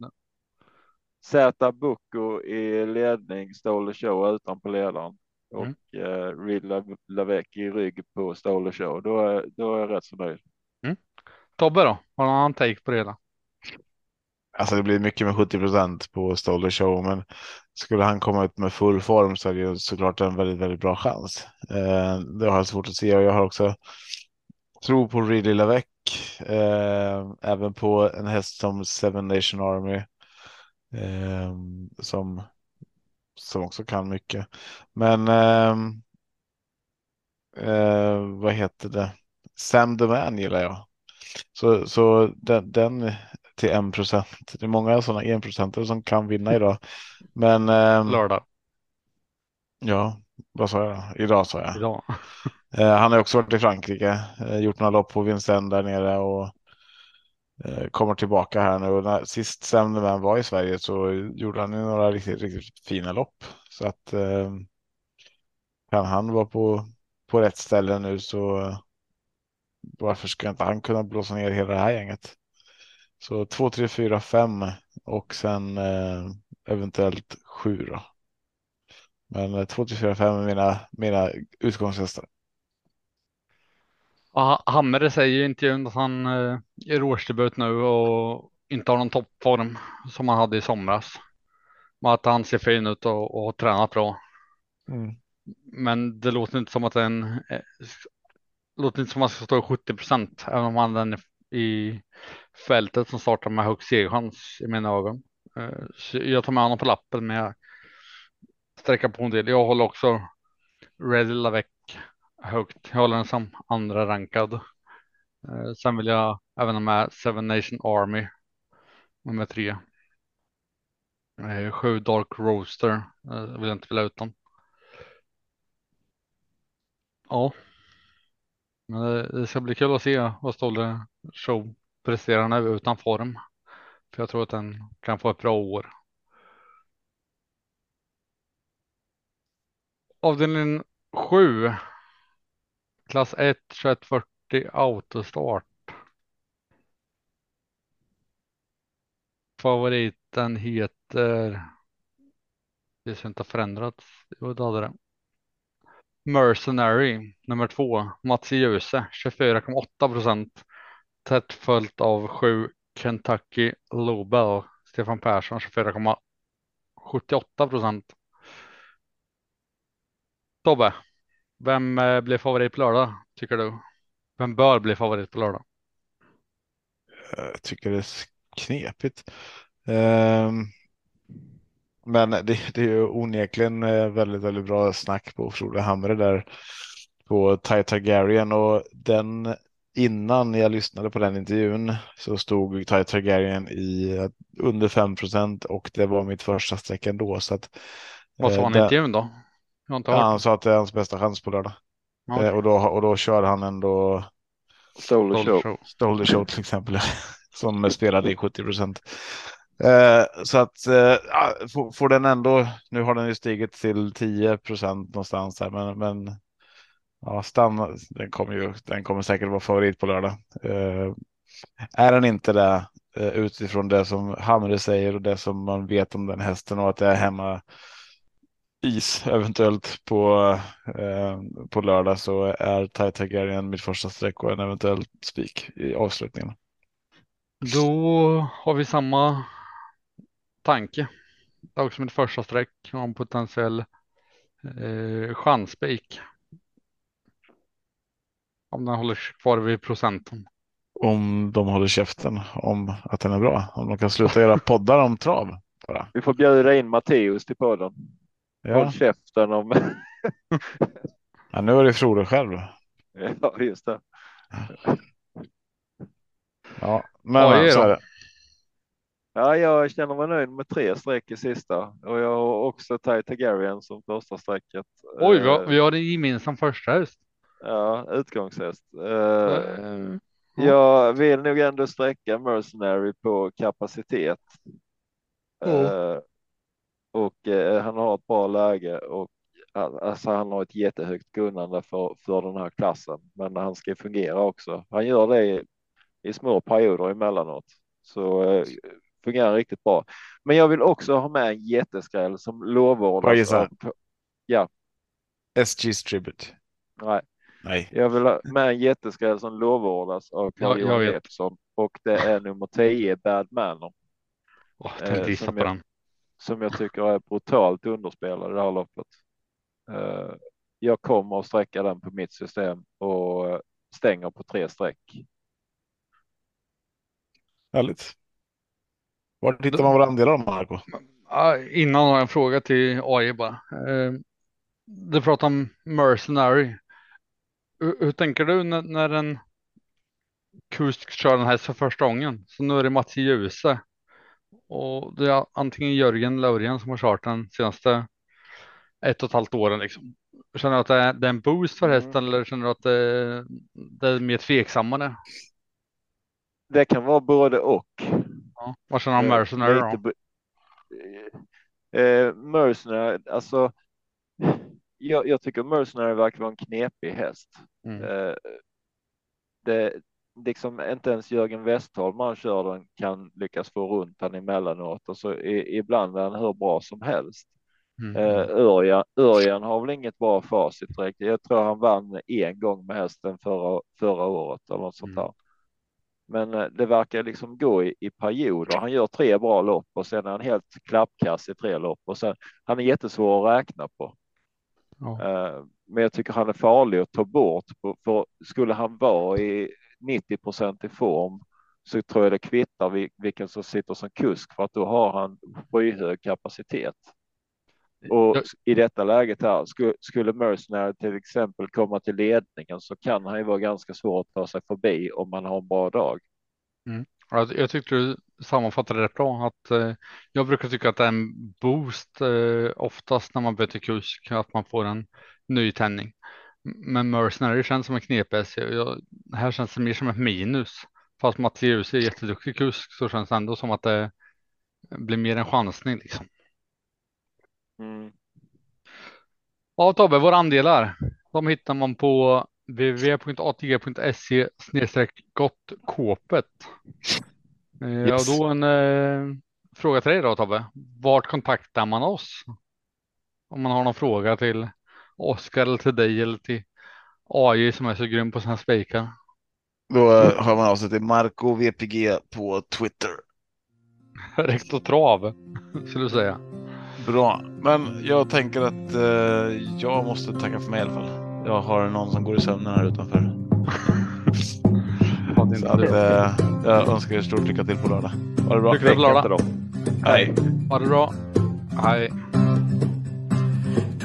Zäta Bucco i ledning, Ståle Show utanpå ledaren. och mm. uh, Reed Lavec i rygg på Stole Show. Då är, då är jag rätt så nöjd. Mm. Tobbe då? Har du någon annan take på det hela? Alltså det blir mycket med 70 procent på Stoller Show, men skulle han komma ut med full form så är det ju såklart en väldigt, väldigt bra chans. Eh, det har jag svårt att se och jag har också tro på Really Lavec, eh, även på en häst som Seven Nation Army eh, som som också kan mycket. Men ehm, eh, vad heter det? Sam the Man gillar jag. Så, så den, den till en procent. Det är många sådana enprocentare som kan vinna idag. Men eh, lördag. Ja, vad sa jag? Idag sa jag. Idag. eh, han har också varit i Frankrike, eh, gjort några lopp på Vincennes där nere och eh, kommer tillbaka här nu. Och när sist Sam var i Sverige så gjorde han några riktigt, riktigt fina lopp. Så att kan han vara på, på rätt ställe nu så varför ska inte han kunna blåsa ner hela det här gänget? Så 2, 3, 4, 5 och sen eh, eventuellt 7 då. Men 2, 3, 4, 5 är mina, mina utgångshästar. Ja, Hammare säger i intervjun att han eh, är årsdebut nu och inte har någon toppform som han hade i somras. Men att han ser fin ut och, och har tränat bra. Mm. Men det låter inte som att den eh, låter inte som att man ska stå i 70 procent, även om han den i fältet som startar med högst segerchans i mina ögon. Eh, jag tar med honom på lappen, men jag sträcka på en del. Jag håller också Red Lavec högt. Jag håller den som andra rankad. Eh, sen vill jag även ha med Seven Nation Army nummer tre. Eh, sju Dark Roaster eh, vill jag inte vilja utan. Ja. Men det, ska bli kul att se vad Stolle Show presterar nu utan form. För jag tror att den kan få ett bra år. Avdelning 7. Klass 1 2140 autostart. Favoriten heter. Det ser inte förändrats. Jo, det hade det. Mercenary nummer två. Mats Djuse 24,8 procent. Tätt följt av sju Kentucky Lobel. Stefan Persson 24,78 procent. Tobbe, vem eh, blir favorit på lördag tycker du? Vem bör bli favorit på lördag? Jag tycker det är knepigt. Um, men det, det är ju onekligen eh, väldigt, väldigt bra snack på Frode Hamre där på Ty Targaryen och den innan jag lyssnade på den intervjun så stod Ty Targaryen i under 5% och det var mitt första streck ändå. Så att, Vad sa han i intervjun då? Ja, han sa att det är hans bästa chans på lördag. Okay. Eh, och, då, och då kör han ändå Stole show. Stole show till exempel. som spelade i 70 procent. Eh, så att eh, får, får, den ändå, nu har den ju stigit till 10 procent någonstans här, men, men ja, stanna, den kommer ju, den kommer säkert vara favorit på lördag. Eh, är den inte det eh, utifrån det som Hamre säger och det som man vet om den hästen och att det är hemma is eventuellt på, eh, på lördag så är Targaryen mitt första streck och en eventuell spik i avslutningen. Då har vi samma tanke. Det är också mitt första streck om potentiell eh, chansspik. Om den håller kvar vid procenten. Om de håller käften om att den är bra. Om de kan sluta göra poddar om trav. Bara. Vi får bjuda in Matteus till podden. Ja. Håll käften om. ja, nu är det Frode själv. Ja, just det. Ja, men så är det. Ja, jag känner mig nöjd med tre streck i sista och jag har också Ty Targaryen som första strecket. Oj, vi har, vi har en gemensam första häst. Ja, utgångshäst. Uh, Jag vill nog ändå sträcka Mercenary på kapacitet. Uh, och uh, han har ett bra läge och alltså, han har ett jättehögt kunnande för, för den här klassen. Men han ska fungera också. Han gör det i, i små perioder emellanåt. Så fungerar riktigt bra. Men jag vill också ha med en jätteskräll som lovordas. Av, ja. SG's Tribute. Nej, Nej. jag vill ha med en jätteskräll som lovordas av Carl-Johan vet. Jeppsson och det är nummer 10 Bad Manor Åh, Eh, tänkte gissa som på jag- den. Som jag tycker är brutalt underspelad i det här loppet. Eh, Jag kommer att sträcka den på mitt system och stänger på tre streck. Härligt. Var hittar man våra andelar Marco? Ja, innan har jag en fråga till AI bara. Eh, Du pratar om Mercenary. Hur, hur tänker du när, när en kusk kör den här för första gången? Så nu är det Mats Djuse och det är antingen Jörgen Örjan som har kört den senaste ett och ett halvt åren liksom. Känner du att det är, det är en boost för Mm. hästen eller känner du att det, det är mer tveksammare? Det kan vara både och. Ja. Vad känner du om Eh, Mercenary lite då? be- Eh, Mercenary, alltså. Jag, jag tycker Mercenary verkar vara en knepig häst. Mm. Eh, det liksom inte ens Jörgen Westholm man kör den kan lyckas få runt han emellanåt och så i, ibland är han hur bra som helst. Mm. Eh, Örjan, Örjan har väl inget bra facit direkt. Jag tror han vann en gång med hästen förra, förra året eller något sånt Mm. där. Men eh, det verkar liksom gå i, i perioder. Han gör tre bra lopp och sen är han helt klappkass i tre lopp och sen han är jättesvår att räkna på. Ja. Eh, Men jag tycker han är farlig att ta bort. För skulle han vara i 90 procent i form så tror jag det kvittar vil- vilken som sitter som kusk för att då har han skyhög kapacitet. Och i detta läget här skulle, Mercenary till exempel komma till ledningen så kan han ju vara ganska svår att ta sig förbi om man har en bra dag. Ja, Jag tyckte du sammanfattade det bra. Att, eh, jag brukar tycka att det är en boost eh, oftast när man byter kusk, att man får en ny tändning. Men Mercenary känns som en knepig här känns det mer som ett minus. Fast Mattias är jätteduktig kusk så känns det ändå som att det blir mer en chansning. Liksom. Mm. Ja Tobbe, våra andelar. De hittar man på www.atg.se gottkåpet. Eh, Ja, Yes. då en eh, fråga till dig då Tobbe. Vart kontaktar man oss? Om man har någon fråga till Oskar eller till dig eller till AI som är så grym på sina spikar. Då eh, hör man av sig till Marco VPG på Twitter. Rektor Trav skulle du säga. Bra, men jag tänker att eh, jag måste tacka för mig i alla fall. Jag har någon som går i sömnen här utanför. Så att, eh, jag önskar er stort lycka till på lördag. Ha det bra. Lycka till på lördag. Hej. Ha det bra. Hej.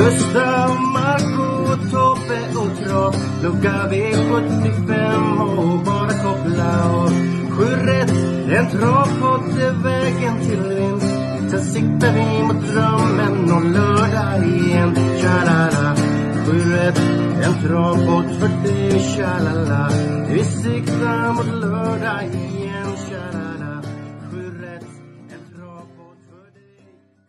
Gustav, Marco, Tobbe och Trav Lucka V75 och bara koppla av Sju rätt, en travpott är vägen till vinst. Sen siktar vi mot drömmen om lördag igen. Tja-la-la. Sju rätt, en travpott för dig Tja-la-la. Vi siktar mot lördag igen.